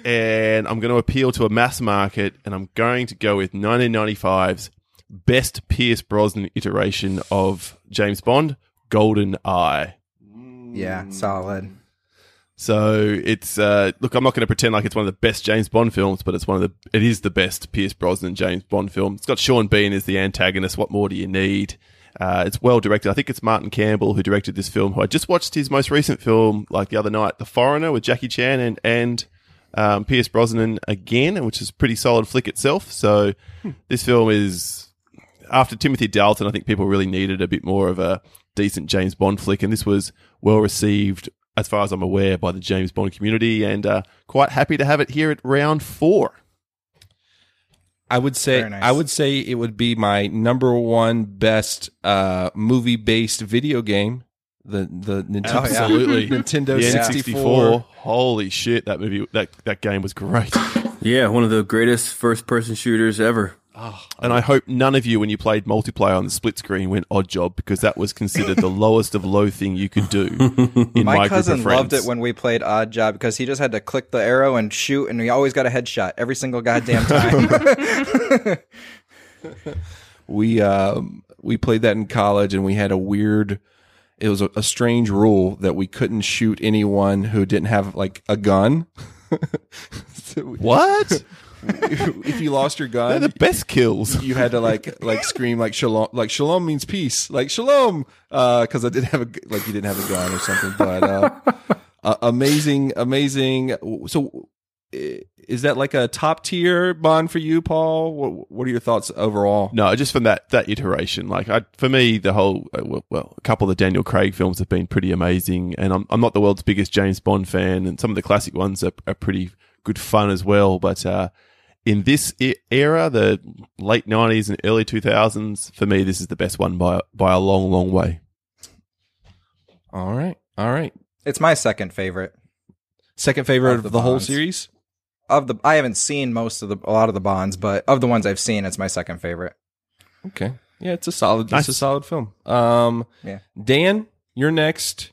and I'm going to appeal to a mass market, and I'm going to go with 1995's best Pierce Brosnan iteration of James Bond, Golden Eye. Yeah, solid. So it's uh, look, I'm not going to pretend like it's one of the best James Bond films, but it's one of the it is the best Pierce Brosnan James Bond film. It's got Sean Bean as the antagonist. What more do you need? Uh, it's well directed. I think it's Martin Campbell who directed this film. Who I just watched his most recent film like the other night, The Foreigner, with Jackie Chan and and um, Pierce Brosnan again, which is a pretty solid flick itself. So this film is after Timothy Dalton. I think people really needed a bit more of a decent James Bond flick, and this was well received as far as I'm aware by the James Bond community, and uh, quite happy to have it here at round four. I would say nice. I would say it would be my number one best uh, movie based video game. The the Nintendo Oh, yeah. Absolutely, Nintendo The sixty N64. Holy shit, that movie that that game was great. Yeah, one of the greatest first person shooters ever. And I hope none of you, when you played multiplayer on the split screen, went odd job because that was considered the lowest of low thing you could do. In my, My group cousin of loved it when we played Odd Job because he just had to click the arrow and shoot, and he always got a headshot every single goddamn time. We um we played that in college, and we had a weird. It was a, a strange rule that we couldn't shoot anyone who didn't have like a gun. So we- what? if you lost your gun, They're the best kills. you had to like like scream like shalom like shalom means peace like shalom uh because i didn't have a g- like you didn't have a gun or something but uh, uh amazing amazing so i- is that like a top tier bond for you paul what, what are your thoughts overall No, just from that that iteration. Like, I, for me, the whole uh, well, well, a couple of the Daniel Craig films have been pretty amazing, and I'm I'm not the world's biggest James Bond fan, and some of the classic ones are, are pretty good fun as well. But uh, in this era, the late '90s and early 2000s, for me, this is the best one by by a long, long way. all right all right it's my second favorite second favorite Of of the the, whole series of the. I haven't seen most of the a lot of the Bonds, but of the ones I've seen, it's my second favorite. okay yeah it's a solid Nice. it's a solid film um Yeah. dan you're next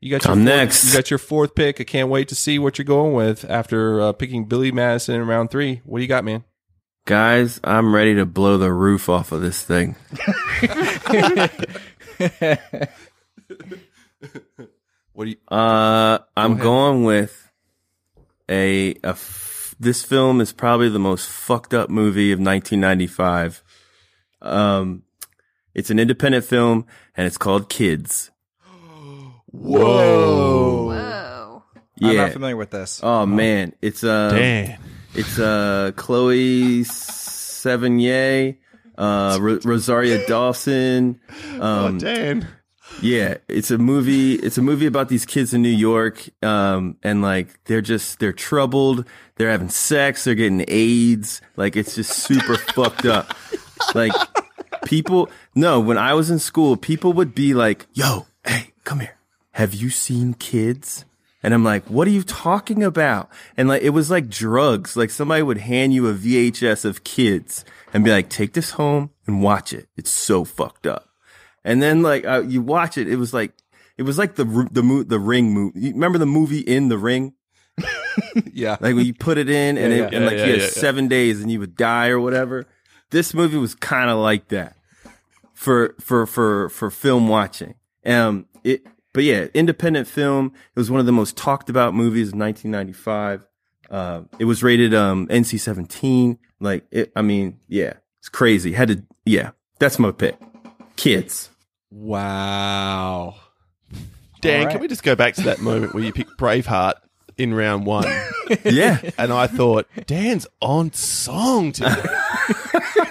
you got your fourth, next. You got your fourth pick. I can't wait to see what you're going with after uh, picking Billy Madison in round three. What do you got, man? Guys, I'm ready to blow the roof off of this thing. What do you? Uh, I'm ahead. going with a, a f- this film is probably the most fucked up movie of 1995. Um, it's an independent film and it's called Kids. Whoa! Whoa. I'm not familiar with this. Oh man, it's uh, Damn. it's uh, Chloe Sevigny, uh, Ro- Rosario Dawson. Um, oh, Dan. Yeah, it's a movie. It's a movie about these kids in New York, um, and like they're just they're troubled. They're having sex. They're getting AIDS. Like it's just super fucked up. Like people. No, when I was in school, people would be like, "Yo, hey, come here. Have you seen Kids?" And I'm like, "What are you talking about?" And like it was like drugs. Like somebody would hand you a VHS of Kids and be like, "Take this home and watch it. It's so fucked up." And then like uh, you watch it, it was like it was like the the the Ring movie. Remember the movie In the Ring? Yeah. Like when you put it in and, Yeah, it, yeah. and like Yeah, you had seven days and you would die or whatever. This movie was kind of like that for for for for film watching. Um, it but yeah, independent film. It was one of the most talked about movies of 1995. Uh, it was rated um NC-17. Like it, I mean, yeah, it's crazy. Had to yeah. That's my pick. Kids. Wow. Dan, All right. can we just go back to that moment where you picked Braveheart in round one? Yeah. and I thought, Dan's on song today.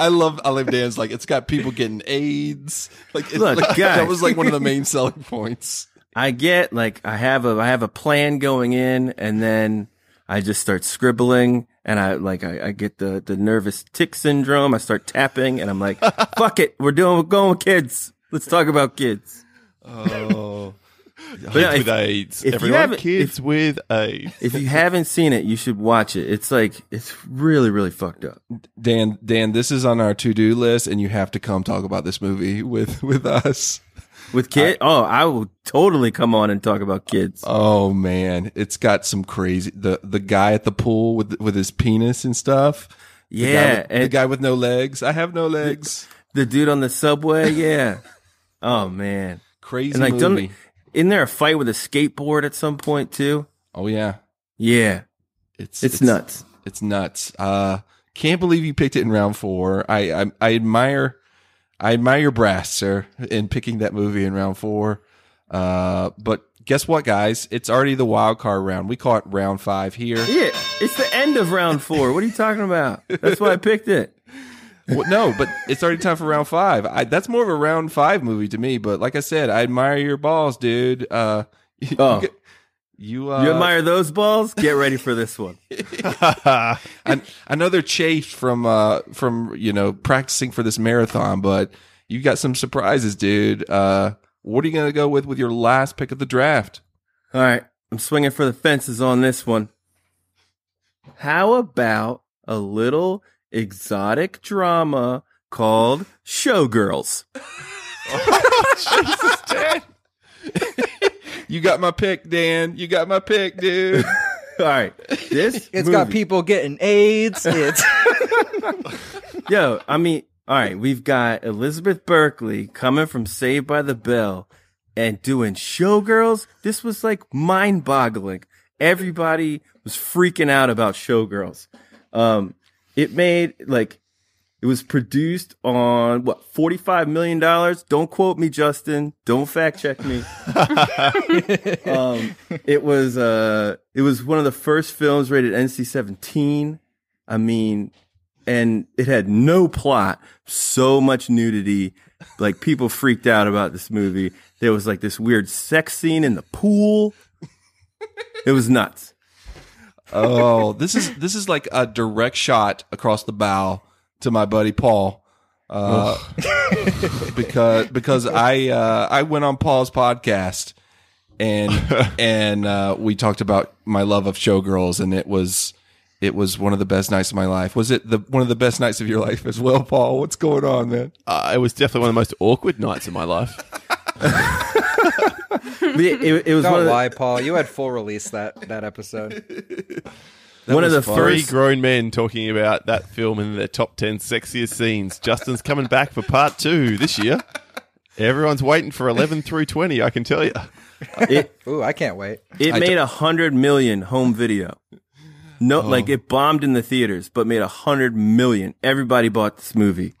I love I love Dan's like it's got people getting AIDS. Like, it's Look, like guys. that was like one of the main selling points. I get like I have a I have a plan going in and then I just start scribbling and I like I, I get the the nervous tick syndrome. I start tapping and I'm like, fuck it, we're doing we're going with kids. Let's talk about kids. Oh. But Kids if- with AIDS. if you Everyone, kids if- with AIDS. If you haven't seen it, you should watch it. It's like it's really, really fucked up. Dan, Dan, this is on our to do list, and you have to come talk about this movie with with us. With kid, oh, I will totally come on and talk about kids. Oh man, it's got some crazy the the guy at the pool with with his penis and stuff. The guy Yeah, with- the guy with no legs. I have no legs. The dude on the subway, yeah. oh man, Crazy and like, don't- movie. Isn't there a fight with a skateboard at some point too? Oh yeah, Yeah, it's it's, nuts. It's nuts. Uh, can't believe you picked it in round four. I I, I admire I admire your brass, sir, in picking that movie in round four. Uh, but guess what, guys? It's already the wild card round. We call it round five here. Yeah, it's the end of round four. What are you talking about? That's why I picked it. Well, no, but it's already time for round five. I, that's more of a round five movie to me. But like I said, I admire your balls, dude. Uh, you, Oh. get- you, uh, You admire those balls? Get ready for this one. I, I know they're chafed from uh from you know practicing for this marathon, but you got some surprises, dude. Uh, what are you gonna go with with your last pick of the draft? All right, I'm swinging for the fences on this one. How about a little exotic drama called Showgirls? Jesus, Dan. you got my pick, Dan. You got my pick, dude. All right, this It's got people getting AIDS. It's Yo, I mean, all right, we've got Elizabeth Berkley coming from Saved by the Bell and doing Showgirls. This was like mind boggling. Everybody was freaking out about Showgirls. Um, it made like, it was produced on what, $45 million? Don't quote me, Justin. Don't fact check me. um, it was, uh, it was one of the first films rated NC 17. I mean, and it had no plot, so much nudity. Like people freaked out about this movie. There was like this weird sex scene in the pool. It was nuts. Oh, this is this is like a direct shot across the bow to my buddy Paul. Uh, because because I uh, I went on Paul's podcast and and uh, we talked about my love of showgirls and it was it was one of the best nights of my life. Was it the one of the best nights of your life as well, Paul? What's going on, man? Uh, it was definitely one of the most awkward nights of my life. But it, it, it was don't one of the, Paul. You had full release that that episode. one of the three grown men talking about that film in their top 10 sexiest scenes. Justin's coming back for part two this year. Everyone's waiting for 11 through 20, I can tell you. It, Ooh, I can't wait. it made a hundred million home video. No, like oh. it bombed in the theaters, but made a hundred million. Everybody bought this movie.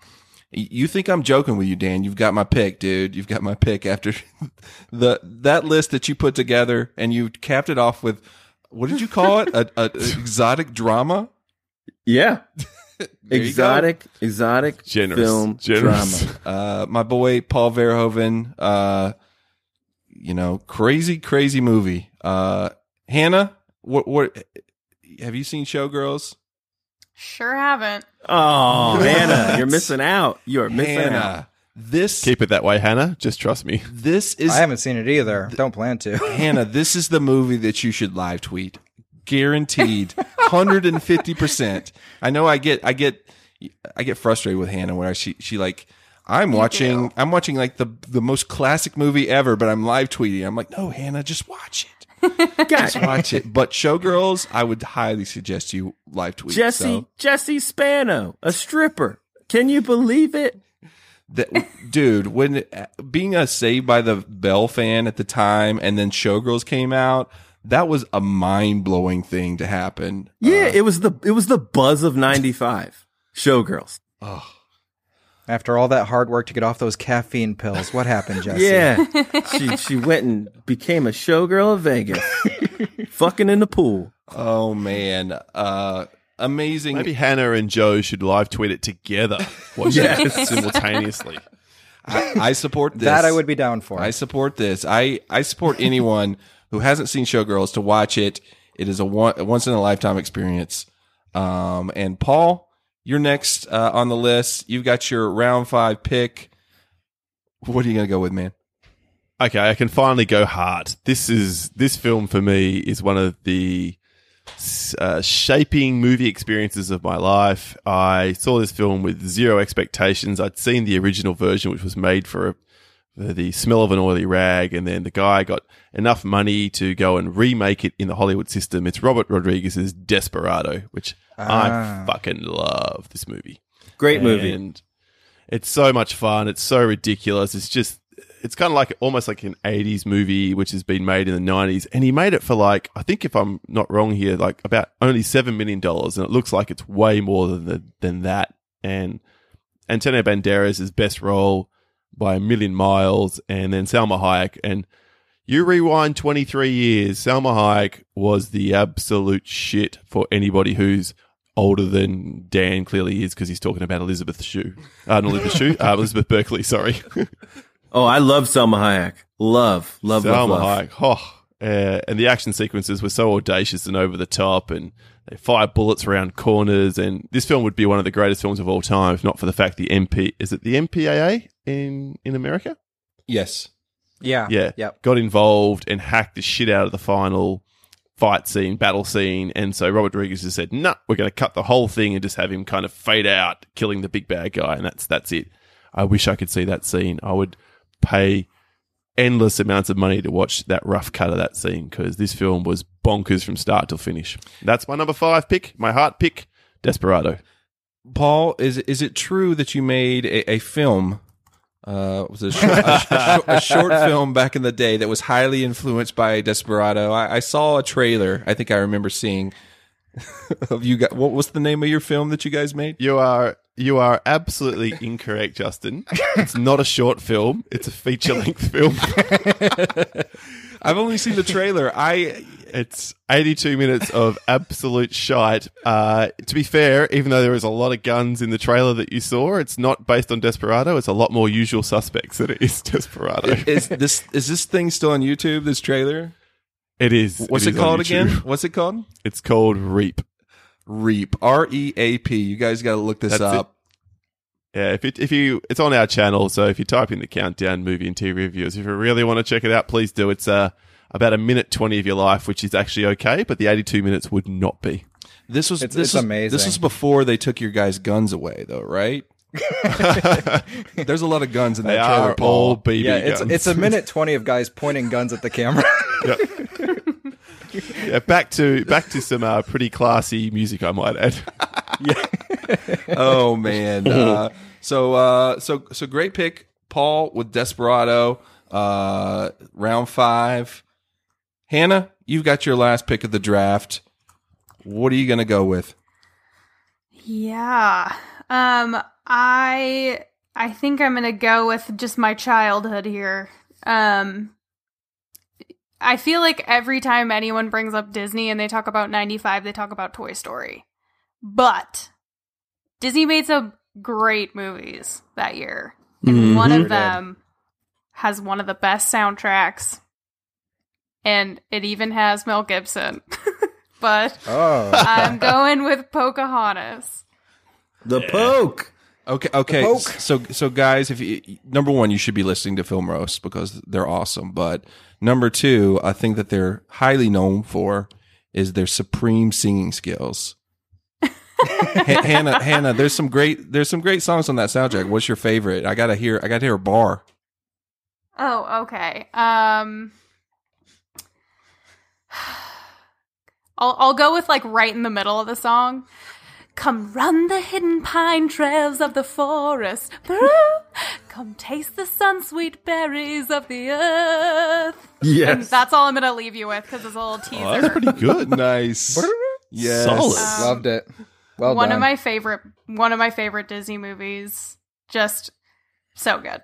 You think I'm joking with you, Dan? You've got my pick, dude. You've got my pick after the that list that you put together, and you capped it off with what did you call it? A, a, a exotic drama. Yeah, There you go. exotic, exotic Generous, film generous. drama. Uh, my boy Paul Verhoeven. Uh, you know, crazy, crazy movie. Uh, Hannah, what, what? Have you seen Showgirls? Sure haven't. Oh, Hannah, you're missing out. You are missing out. This Keep it that way, Hannah. Just trust me. this is I haven't seen it either. Don't plan to. Hannah, this is the movie that you should live tweet. Guaranteed. 150%. I know I get I get I get frustrated with Hannah where she she like I'm watching. I'm watching like the the most classic movie ever, but I'm live tweeting. I'm like, "No, Hannah, just watch it. Just watch it." But Showgirls, I would highly suggest you live tweet. Jesse, So Jesse Spano, a stripper. Can you believe it? that dude, when being a Saved by the Bell fan at the time and then Showgirls came out, that was a mind-blowing thing to happen. Yeah, uh, it was the it was the buzz of '95. Showgirls. After all that hard work to get off those caffeine pills, what happened, Jesse? Yeah, she she went and became a showgirl of Vegas, fucking in the pool. Oh man, uh, amazing. Maybe Hannah and Joe should live tweet it together, watching it Yes. simultaneously. I, I support this. That I would be down for. I support this. I I support anyone who hasn't seen Showgirls to watch it. It is a, one, a once in a lifetime experience. Um, and Paul, you're next uh, on the list. You've got your round five pick. What are you gonna go with, man? okay, I can finally go hard. This is this film for me is one of the uh, shaping movie experiences of my life. I saw this film with zero expectations. I'd seen the original version, which was made for, a, for the smell of an oily rag, and then the guy got enough money to go and remake it in the Hollywood system. It's Robert Rodriguez's Desperado, which Ah. I fucking love. This movie, Great movie. and it's so much fun. It's so ridiculous. It's just, it's kind of like almost like an 80s movie, which has been made in the 90s. And he made it for like, I think if I'm not wrong here, like about only $7 million. And it looks like it's way more than, the, than that. And Antonio Banderas' best role by a million miles. And then Salma Hayek. And you rewind 23 years, Salma Hayek was the absolute shit for anybody who's older than Dan clearly is because he's talking about Elizabeth Shue. Uh, not Elizabeth Shue, uh, Elizabeth Berkley, sorry. Oh, I love Salma Hayek. Love, love, love, Salma love. Hayek. Oh, uh, and the action sequences were so audacious and over the top, and they fire bullets around corners. And this film would be one of the greatest films of all time, if not for the fact the MP is it the MPAA in in America? Yes. Yeah. yeah, Yep. got involved and hacked the shit out of the final fight scene, battle scene. And so Robert Rodriguez just said, "No, we're going to cut the whole thing and just have him kind of fade out, killing the big bad guy, and that's that's it." I wish I could see that scene. I would pay endless amounts of money to watch that rough cut of that scene because this film was bonkers from start to finish. That's my number five pick, my heart pick, Desperado. Paul, is is it true that you made a, a film? Uh, was a, short, a, a short, a short film back in the day that was highly influenced by Desperado. I, I saw a trailer. I think I remember seeing of you. Guys, what was the name of your film that you guys made? You are you are absolutely incorrect, Justin. It's not a short film; it's a feature length film. I've only seen the trailer. I It's 82 minutes of absolute shite. Uh, to be fair, even though there is a lot of guns in the trailer that you saw, it's not based on Desperado. It's a lot more usual suspects than it is Desperado. is this is this thing still on YouTube? This trailer. It is. What's it it, is called again? What's it called? It's called Reap. Reap. R E A P. You guys got to look this That's up. Yeah, if it, if you, it's on our channel. So if you type in the countdown movie and TV reviews, if you really want to check it out, please do. It's uh, about a minute twenty of your life, which is actually okay, but the eighty-two minutes would not be. This was It's- this it's was, amazing. This was before they took your guys' guns away, though, right? There's a lot of guns in They that trailer. are Paul. all BB Yeah, it's guns. it's a minute twenty of guys pointing guns at the camera. yeah, back to back to some uh, pretty classy music, I might add. oh man. Uh, so uh, so so great pick, Paul with Desperado. Uh, round five. Hannah, you've got your last pick of the draft. What are you gonna go with? Yeah. Um I I think I'm going to go with just my childhood here. Um I feel like every time anyone brings up Disney and they talk about 95, they talk about Toy Story. But Disney made some great movies that year. And Mhm. one of them has one of the best soundtracks. And it even has Mel Gibson. but oh, I'm going with Pocahontas. The poke. Okay, okay. poke. So, so guys, if you, number one, you should be listening to Film Roast because they're awesome. But number two, I think that they're highly known for is their supreme singing skills. Ha- Hannah, Hannah, there's some great, there's some great songs on that soundtrack. What's your favorite? I gotta hear, I gotta hear a bar. Oh, okay. Um I'll I'll go with like right in the middle of the song. Come run the hidden pine trails of the forest. Come taste the sun-sweet berries of the earth. And Yes. that's all I'm going to leave you with because it's a little teaser. Oh, that's pretty good. nice. Yes. Solid. Um, loved it. Well one done. of my favorite one of my favorite Disney movies. Just so good.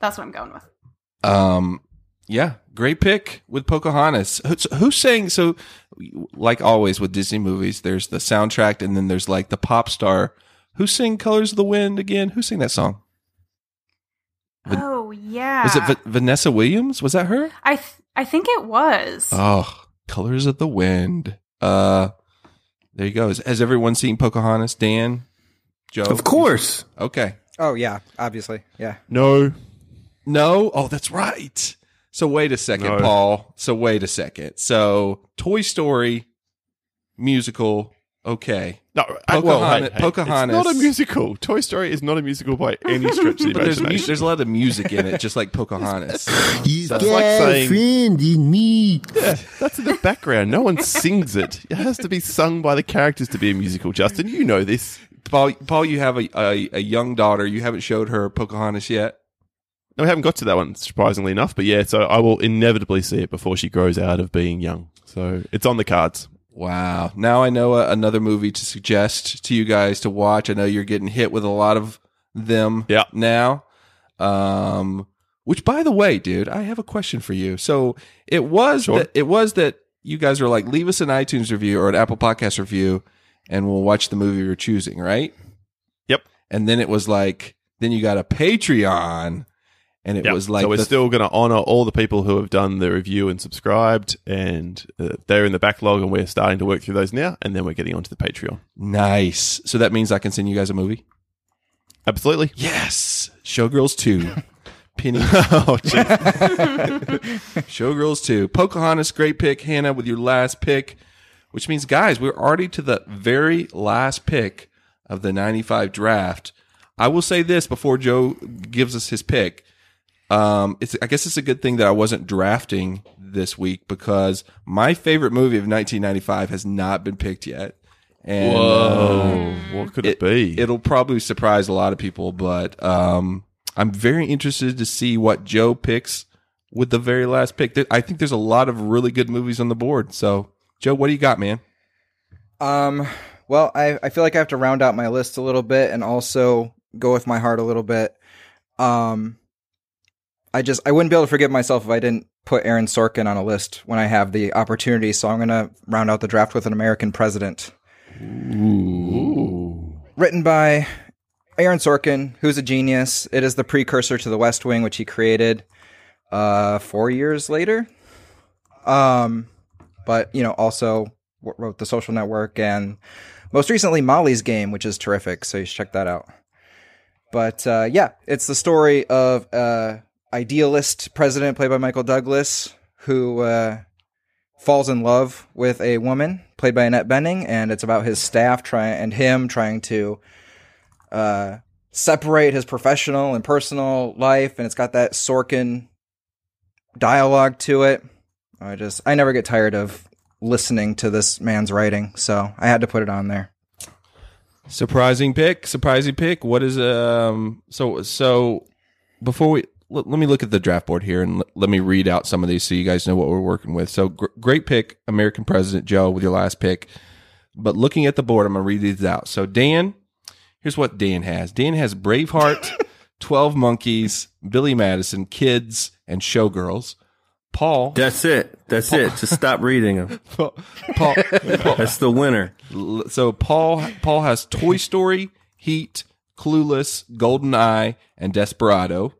That's what I'm going with. Um, yeah, great pick with Pocahontas. Who's, who's saying so? Like always with Disney movies, there's the soundtrack, and then there's like the pop star. Who sang "Colors of the Wind" again? Who sang that song? Van- oh yeah. Was it Va- Vanessa Williams? Was that her? I th- I think it was. Oh, "Colors of the Wind." Uh, there you go. Has, has everyone seen Pocahontas? Dan, Joe, Of course. Okay. oh yeah, obviously, yeah. No, No. Oh, that's right. So wait a second, No. Paul. So wait a second. So Toy Story musical, okay. No, uh, well, hey, Pocahontas. hey, Pocahontas. It's not a musical. Toy Story is not a musical by any stretch of the but there's, imagination. mu- there's a lot of music in it, just like Pocahontas. He's That's got like saying- friend in me. Yeah, that's in the background. No one sings it. It has to be sung by the characters to be a musical. Justin, you know this. Paul, Paul, you have a, a, a young daughter. You haven't showed her Pocahontas yet. No, we haven't got to that one, surprisingly enough. But yeah, so I will inevitably see it before she grows out of being young. So it's on the cards. Wow. Now I know uh, another movie to suggest to you guys to watch. I know you're getting hit with a lot of them Yeah. now. Um, which by the way, dude, I have a question for you. So it was Sure. that it was that you guys were like, leave us an iTunes review or an Apple podcast review and we'll watch the movie you're choosing, right? Yep. And then it was like, then you got a Patreon and it Yep. was like, so we're the- still going to honor all the people who have done the review and subscribed, and uh, they're in the backlog, and we're starting to work through those now, and then we're getting onto the Patreon. nice. So that means I can send you guys a movie. Absolutely. Yes, Showgirls two, Penny. oh. Showgirls two, Pocahontas, great pick. Hannah with your last pick, which means guys, we're already to the very last pick of the '95 draft. I will say this before Joe gives us his pick. Um, it's I guess it's a good thing that I wasn't drafting this week because my favorite movie of 1995 has not been picked yet. And Whoa. uh, what could it, be? It'll probably surprise a lot of people, but um, I'm very interested to see what Joe picks with the very last pick. I think there's a lot of really good movies on the board. So, Joe, what do you got, man? Um, well, I, I feel like I have to round out my list a little bit and also go with my heart a little bit. Um, I just I wouldn't be able to forgive myself if I didn't put Aaron Sorkin on a list when I have the opportunity. So I'm gonna round out the draft with an American President, written by Aaron Sorkin, who's a genius. It is the precursor to The West Wing, which he created uh, four years later. Um, but you know, also wrote The Social Network and most recently Molly's Game, which is terrific. So you should check that out. But uh, yeah, it's the story of uh, idealist president played by Michael Douglas who uh, falls in love with a woman played by Annette Bening, and it's about his staff trying and him trying to uh, separate his professional and personal life, and it's got that Sorkin dialogue to it. I just I never get tired of listening to this man's writing, so I had to put it on there. Surprising pick, surprising pick. What is um? So so before we let, let me look at the draft board here and let, let me read out some of these so you guys know what we're working with. So gr- great pick, American President Joe with your last pick. But looking at the board, I'm gonna read these out. So Dan, here's what Dan has. Dan has Braveheart, Twelve Monkeys, Billy Madison, Kids, and Showgirls. Paul, That's it. That's it. Just stop reading them. Paul, Paul, Paul That's the winner. So Paul Paul has Toy Story, Heat, Clueless, GoldenEye, and Desperado.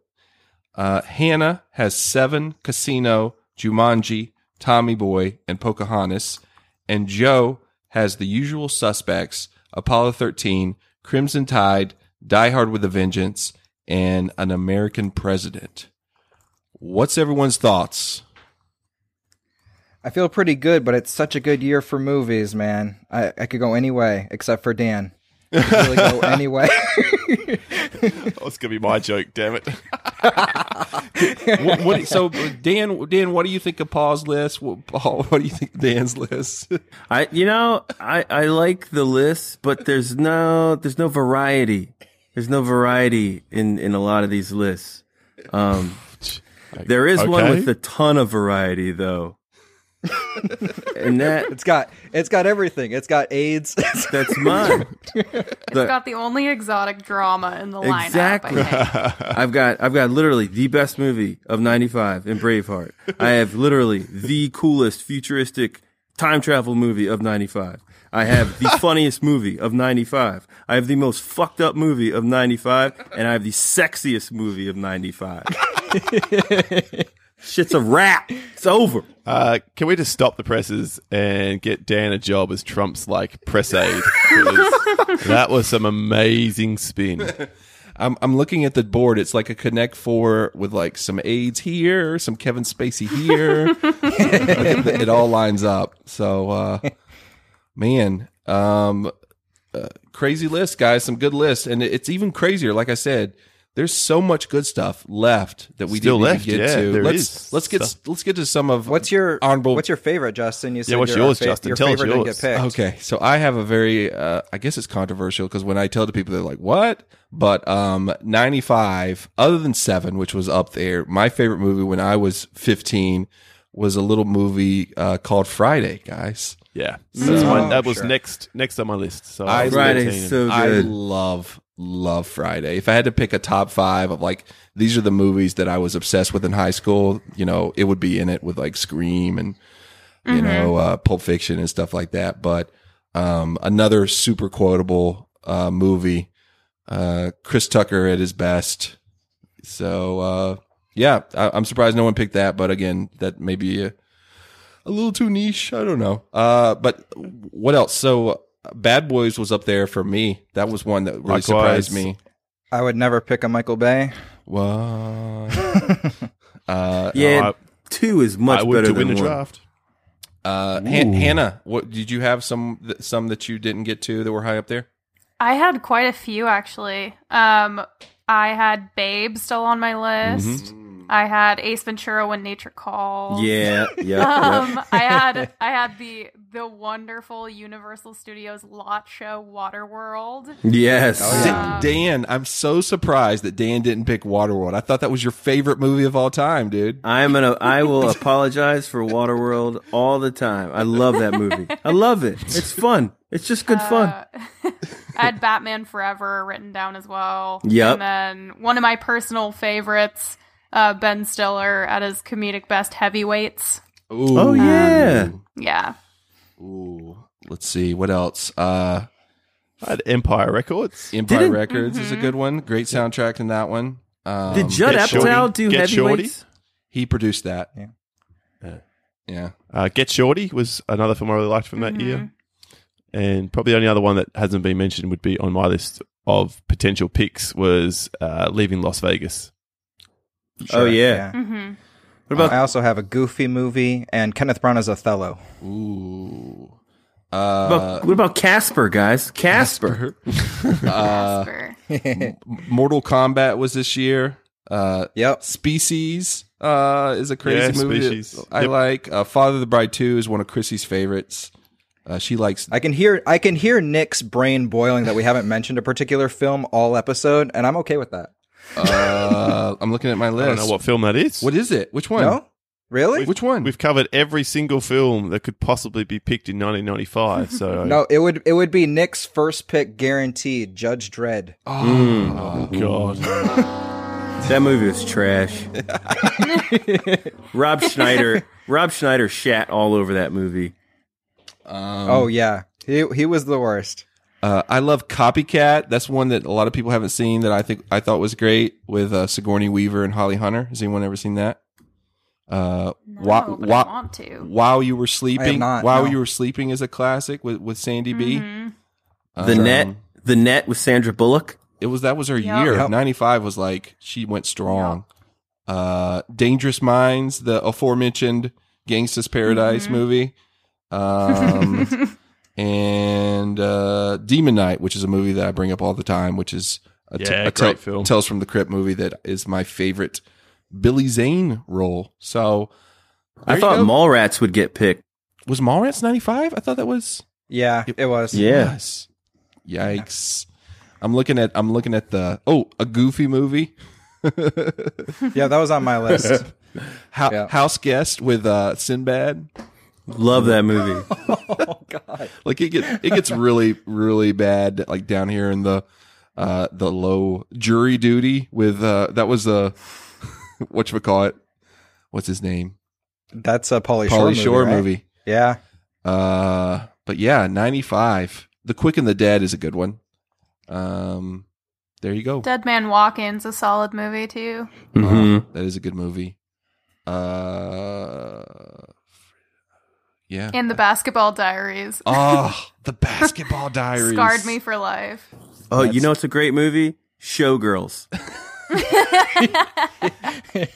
Uh, Hannah has Seven, Casino, Jumanji, Tommy Boy, and Pocahontas. And Joe has the usual suspects: Apollo 13, Crimson Tide, Die Hard with a Vengeance, and An American President. What's everyone's thoughts? I feel pretty good, but it's such a good year for movies, man. I, I could go any way except for Dan. I really go any way. Oh, it's gonna be my joke. Damn it! what, what, so Dan, Dan, what do you think of Paul's list? What, Paul, what do you think of Dan's list? I, you know, I, I like the list, but there's no, there's no variety. There's no variety in, in a lot of these lists. Um, there is one with a ton of variety though. And that, it's got it's got everything. It's got AIDS. that's mine. It's got the only exotic drama in the lineup. Exactly. I've got I've got literally the best movie of '95 in Braveheart. I have literally the coolest futuristic time travel movie of '95. I have the funniest movie of '95. I have the most fucked up movie of '95, and I have the sexiest movie of '95. Shit's a wrap. It's over. Uh, can we just stop the presses and get Dan a job as Trump's like press aide? that was some amazing spin. I'm I'm looking at the board. It's like a Connect Four with like some AIDS here, some Kevin Spacey here. It, it all lines up. So, uh, man, um, uh, crazy list, guys. Some good lists, and it's even crazier. Like I said, there's so much good stuff left that we Still didn't left, even get yeah, to. there let's is let's get stuff. let's get to some of What's your honorable. What's your favorite, Justin? You said what's your, yours, fa- Justin? Your Tell us favorite didn't yours. get picked. Okay, so I have a very, uh, I guess it's controversial because when I tell the people, they're like, "What?" But um, ninety five, other than Seven, which was up there, my favorite movie when I was fifteen was a little movie uh, called Friday, guys. Yeah, that's Mm. my, Oh, that was sure. next next on my list. So I was Friday's 13 I love love Friday. If I had to pick a top five of like these are the movies that I was obsessed with in high school, you know, it would be in it with like Scream and you know uh, Pulp Fiction and stuff like that. But um, another super quotable uh, movie, uh, Chris Tucker at his best. So uh, yeah, I, I'm surprised no one picked that. But again, that may be a, a little too niche. I don't know. Uh, but what else? So Bad Boys was up there for me. That was one that really Likewise. surprised me. I would never pick a Michael Bay. What? uh, Yeah, I- two is much I would better to win than the one. draft. uh, Han- Hannah, what did you have some th- some that you didn't get to that were high up there? I had quite a few actually. Um, I had Babe still on my list. I had Ace Ventura: When Nature Calls. Yeah, yeah, Um, I had I had the the wonderful Universal Studios lot show Waterworld. Yes. Oh, Da- Dan, I'm so surprised that Dan didn't pick Waterworld. I thought that was your favorite movie of all time, dude. I'm gonna. I will apologize for Waterworld all the time. I love that movie. I love it. It's fun. It's just good fun. Uh, I had Batman Forever written down as well. Yeah. And then one of my personal favorites, uh, Ben Stiller at his comedic best, Heavyweights. Ooh. Oh yeah. Yeah. Ooh. Let's see what else. Uh, I had Empire Records. Empire Didn't- Records is a good one. Great soundtrack in that one. Um, Did Judd Apatow do Get Shorty. heavyweights? he produced that? Yeah. Yeah. Yeah. Uh, Get Shorty was another film I really liked from that year. And probably the only other one that hasn't been mentioned would be on my list of potential picks was uh, Leaving Las Vegas. Oh yeah. Mm-hmm. What about I also have a Goofy movie and Kenneth Branagh as Othello. Ooh. what Uh, about, what about Casper, guys? Casper. uh, Casper. Mortal Kombat was this year. Uh, Yep. Species uh, is a crazy Yeah, movie that Species. I Yep. like. Uh, Father of the Bride Two is one of Chrissy's favorites. Uh, she likes. I can hear I can hear Nick's brain boiling that we haven't mentioned a particular film all episode, and I'm okay with that. Uh, I'm looking at my list. I don't know what film that is. What is it? Which one? No, really? Which one? We've covered every single film that could possibly be picked in 1995. So No, it would it would be Nick's first pick guaranteed. Judge Dredd. Oh God. That movie was trash. Rob Schneider. Rob Schneider shat all over that movie. Um, oh yeah, he he was the worst. Uh, I love Copycat. That's one that a lot of people haven't seen that I think I thought was great with uh, Sigourney Weaver and Holly Hunter. Has anyone ever seen that? Uh, No, whi- but I want to. While you were sleeping, not, while no. you were sleeping is a classic with with Sandy B. Mhm. The Um, net. The net with Sandra Bullock. It was that was her Yep. year. Yep. Ninety five was like she went strong. Uh, Dangerous Minds, the aforementioned Gangsta's Paradise Mhm. movie. Um, and uh, Demon Knight, which is a movie that I bring up all the time, which is a, Yeah, a great film. Tales from the Crypt movie that is my favorite Billy Zane role. So I thought. Mallrats would get picked. was Mallrats ninety five. I thought that was Yeah, it was. Yeah. Yes. Yikes. I'm looking at I'm looking at the oh a Goofy movie. yeah, that was on my list. Ho- Yeah. House Guest with uh, Sinbad. Love that movie. oh God. Like it gets it gets really really bad like down here in the uh the low jury duty with uh that was uh what you call it what's his name That's a Pauly Shore Pauly movie. Right? movie Yeah. uh but yeah 95 The Quick and the Dead is a good one um there you go Dead Man Walkin's a solid movie too. hmm that is a good movie uh yeah And the Basketball Diaries. oh the Basketball Diaries Scarred me for life. Oh, you know it's a great movie? Showgirls.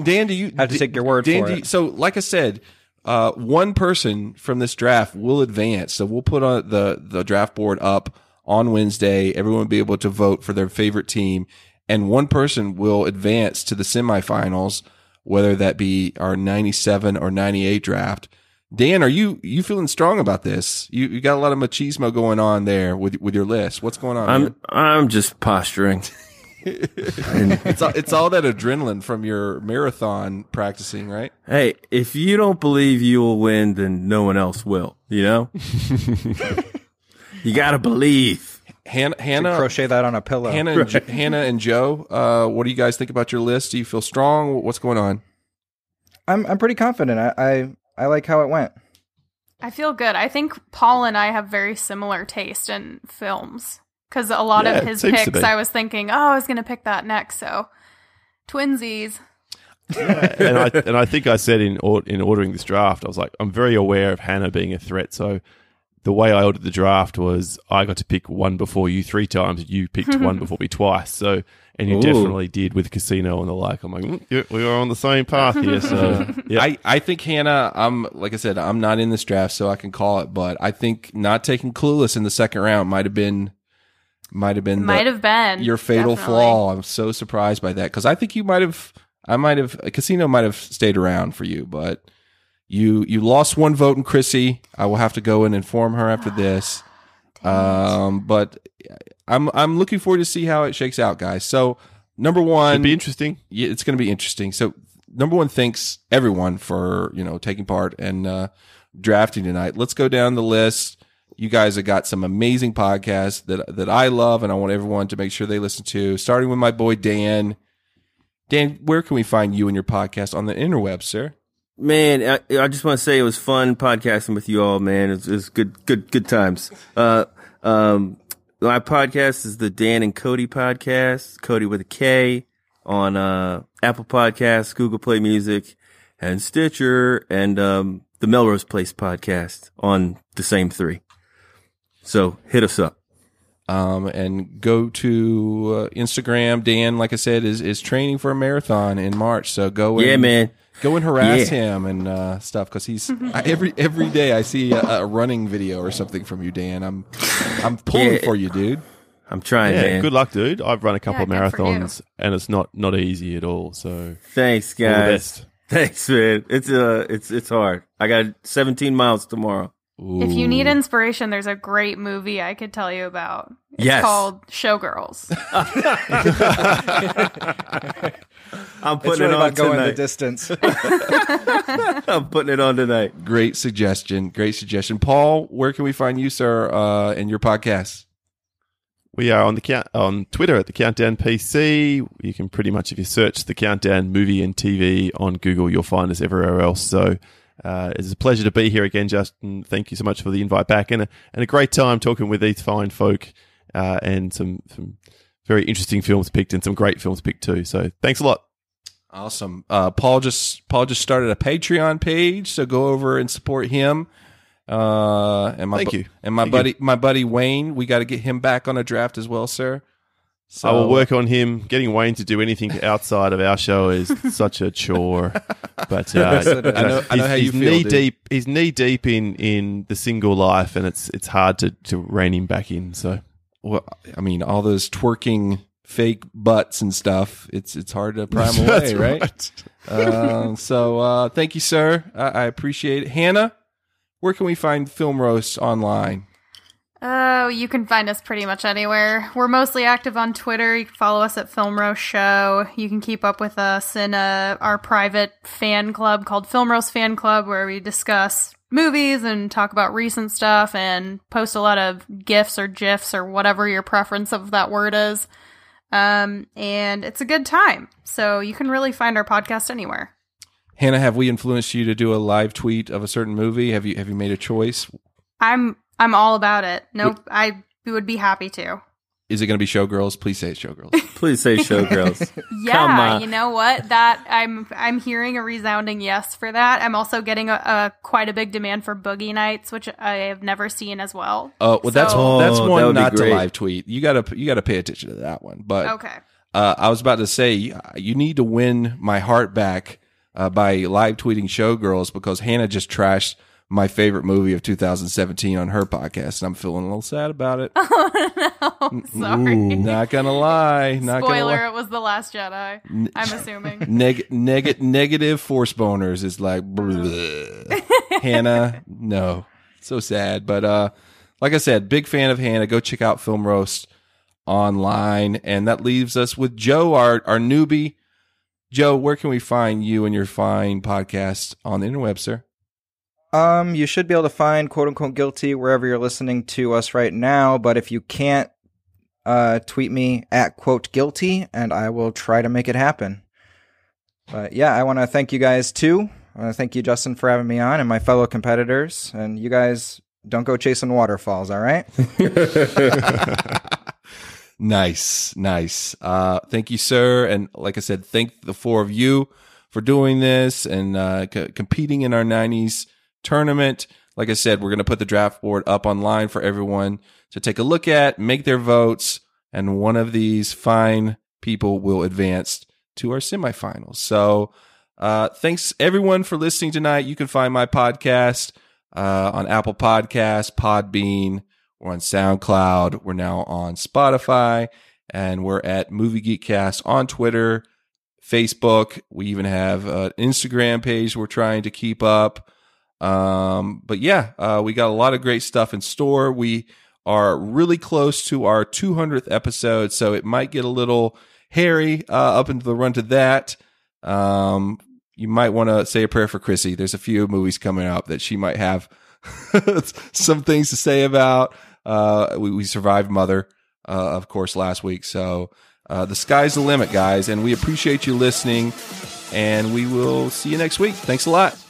Dan, do you Have to take your word Dan, for do you- so, like I said, uh, one person from this draft will advance. So we'll put on the the draft board up on Wednesday. Everyone will be able to vote for their favorite team, and one person will advance to the semifinals, whether that be our ninety seven or ninety eight draft. Dan, are you you feeling strong about this? You you got a lot of machismo going on there with with your list. What's going on? I'm I'm just posturing. it's all, it's all that adrenaline from your marathon practicing, right? Hey, if you don't believe you will win, then no one else will. You know, you gotta believe. Hannah, Hannah, crochet that on a pillow. Hannah, and Jo- Hannah and Joe. Uh, what do you guys think about your list? Do you feel strong? What's going on? I'm I'm pretty confident. I, I I like how it went. I feel good. I think Paul and I have very similar taste in films because a lot Yeah, of his picks. I was thinking, oh, I was going to pick that next. So, twinsies. and I and I think I said in or, in ordering this draft, I was like, I'm very aware of Hannah being a threat. So the way I ordered the draft was I got to pick one before you three times. You picked one before me twice. So and you Ooh. definitely did with casino and the like. I'm like, mm, yeah, we are on the same path here. So yeah, I, I think Hannah, I'm like I said, I'm not in this draft, so I can call it. But I think not taking Clueless in the second round might have been, might have been, the- Might have been. your fatal definitely. flaw. I'm so surprised by that because I think you might have, I might have, Casino might have stayed around for you, but you you lost one vote in Chrissy. I will have to go and inform her after this. Um, but I'm I'm looking forward to see how it shakes out, guys. So number one, Should be interesting. yeah, it's going to be interesting. So number one, thanks everyone for you know taking part and uh, drafting tonight. Let's go down the list. You guys have got some amazing podcasts that that I love, and I want everyone to make sure they listen to. Starting with my boy Dan. Dan, where can we find you and your podcast on the interweb, sir? Man, I, I just want to say it was fun podcasting with you all, man. It's, it's good, good, good times. Uh, um, my podcast is the Dan and Cody podcast, Cody with a K on, uh, Apple Podcasts, Google Play Music and Stitcher and, um, the Melrose Place podcast on the same three. So hit us up. Um, and go to uh, Instagram. Dan, like I said, is is training for a marathon in March. So go, Yeah, and, man. go and harass Yeah. him and uh, stuff because he's I, every every day I see a, a running video or something from you, Dan. I'm I'm pulling Yeah. for you, dude. I'm trying, yeah, man. good luck, dude. I've run a couple Yeah, of good for you. marathons, and it's not not easy at all. So Thanks, All the guys. best. Thanks, man. It's uh, it's it's hard. I got 17 miles tomorrow. If you need inspiration, there's a great movie I could tell you about. It's Yes. called Showgirls. I'm It's putting really it on about going the distance. I'm putting it on tonight. Great suggestion. Great suggestion, Paul. Where can we find you, sir, uh, and your podcast? We are on the count on Twitter at the Countdown PC. You can pretty much, if you search the Countdown movie and TV on Google, you'll find us everywhere else. So uh, it's a pleasure to be here again, Justin. Thank you so much for the invite back, and a, and a great time talking with these fine folk, uh, and some some very interesting films picked, and some great films picked too. So thanks a lot. Awesome. Uh, Paul just Paul just started a Patreon page, so go over and support him. Uh, and my Thank bu- you. And my Thank buddy, you. my buddy Wayne, we got to get him back on a draft as well, sir. So I will work on him. Getting Wayne to do anything outside of our show is such a chore. But uh, Yes, it is. I know- I know he's- how you he's feel, knee dude. deep. He's knee deep in in the single life, and it's it's hard to to rein him back in. So Well, I mean, all those twerking fake butts and stuff. It's it's hard to prime away, right? um, so uh, thank you, sir. I, I appreciate it. Hannah, where can we find Film Roast online? Oh, you can find us pretty much anywhere. We're mostly active on Twitter. You can follow us at Film Roast Show. You can keep up with us in uh, our private fan club called Film Roast Fan Club, where we discuss movies and talk about recent stuff and post a lot of GIFs or GIFs or whatever your preference of that word is. Um, and it's a good time. So you can really find our podcast anywhere. Hannah, have we influenced you to do a live tweet of a certain movie? Have you have you made a choice? I'm I'm all about it. Nope, I would be happy to. Is it going to be Showgirls? Please say it's Showgirls. Please say Showgirls. Come Yeah, on. you know what? That I'm I'm hearing a resounding yes for that. I'm also getting a, a quite a big demand for Boogie Nights, which I have never seen as well. Oh, well, that's So- that's Oh, that one would be not to live tweet. You gotta you gotta pay attention to that one. But okay. Uh, I was about to say you need to win my heart back uh, by live tweeting Showgirls because Hannah just trashed my favorite movie of 2017 on her podcast, and I'm feeling a little sad about it. Oh no, sorry. Not gonna lie. Not gonna Spoiler: lie. It was the Last Jedi. I'm assuming. Neg- neg- negative force boners is like. Hannah. No, so sad. But uh, like I said, big fan of Hannah. Go check out Film Roast online, and that leaves us with Joe, our our newbie. Joe, where can we find you and your fine podcast on the interweb, sir? Um, you should be able to find quote unquote guilty wherever you're listening to us right now. But if you can't, uh, tweet me at quote guilty and I will try to make it happen. But yeah, I want to thank you guys too. I want to thank you, Justin, for having me on and my fellow competitors. And you guys don't go chasing waterfalls, all right? Nice, nice. Uh, thank you, sir. And like I said, thank the four of you for doing this and uh, c- competing in our 90s tournament. Like I said, we're going to put the draft board up online for everyone to take a look at, make their votes, and one of these fine people will advance to our semifinals. So, uh, thanks everyone for listening tonight. You can find my podcast uh, on Apple Podcasts, Podbean, we're on SoundCloud. We're now on Spotify, and we're at Movie Geekcast on Twitter, Facebook. We even have an Instagram page we're trying to keep up. Um, but yeah, uh, we got a lot of great stuff in store. We are really close to our 200th episode, so it might get a little hairy uh, up into the run to that. Um, you might want to say a prayer for Chrissy. There's a few movies coming up that she might have some things to say about. Uh, we, we survived Mother, uh, of course, last week. So uh, the sky's the limit, guys. And we appreciate you listening. And we will see you next week. Thanks a lot.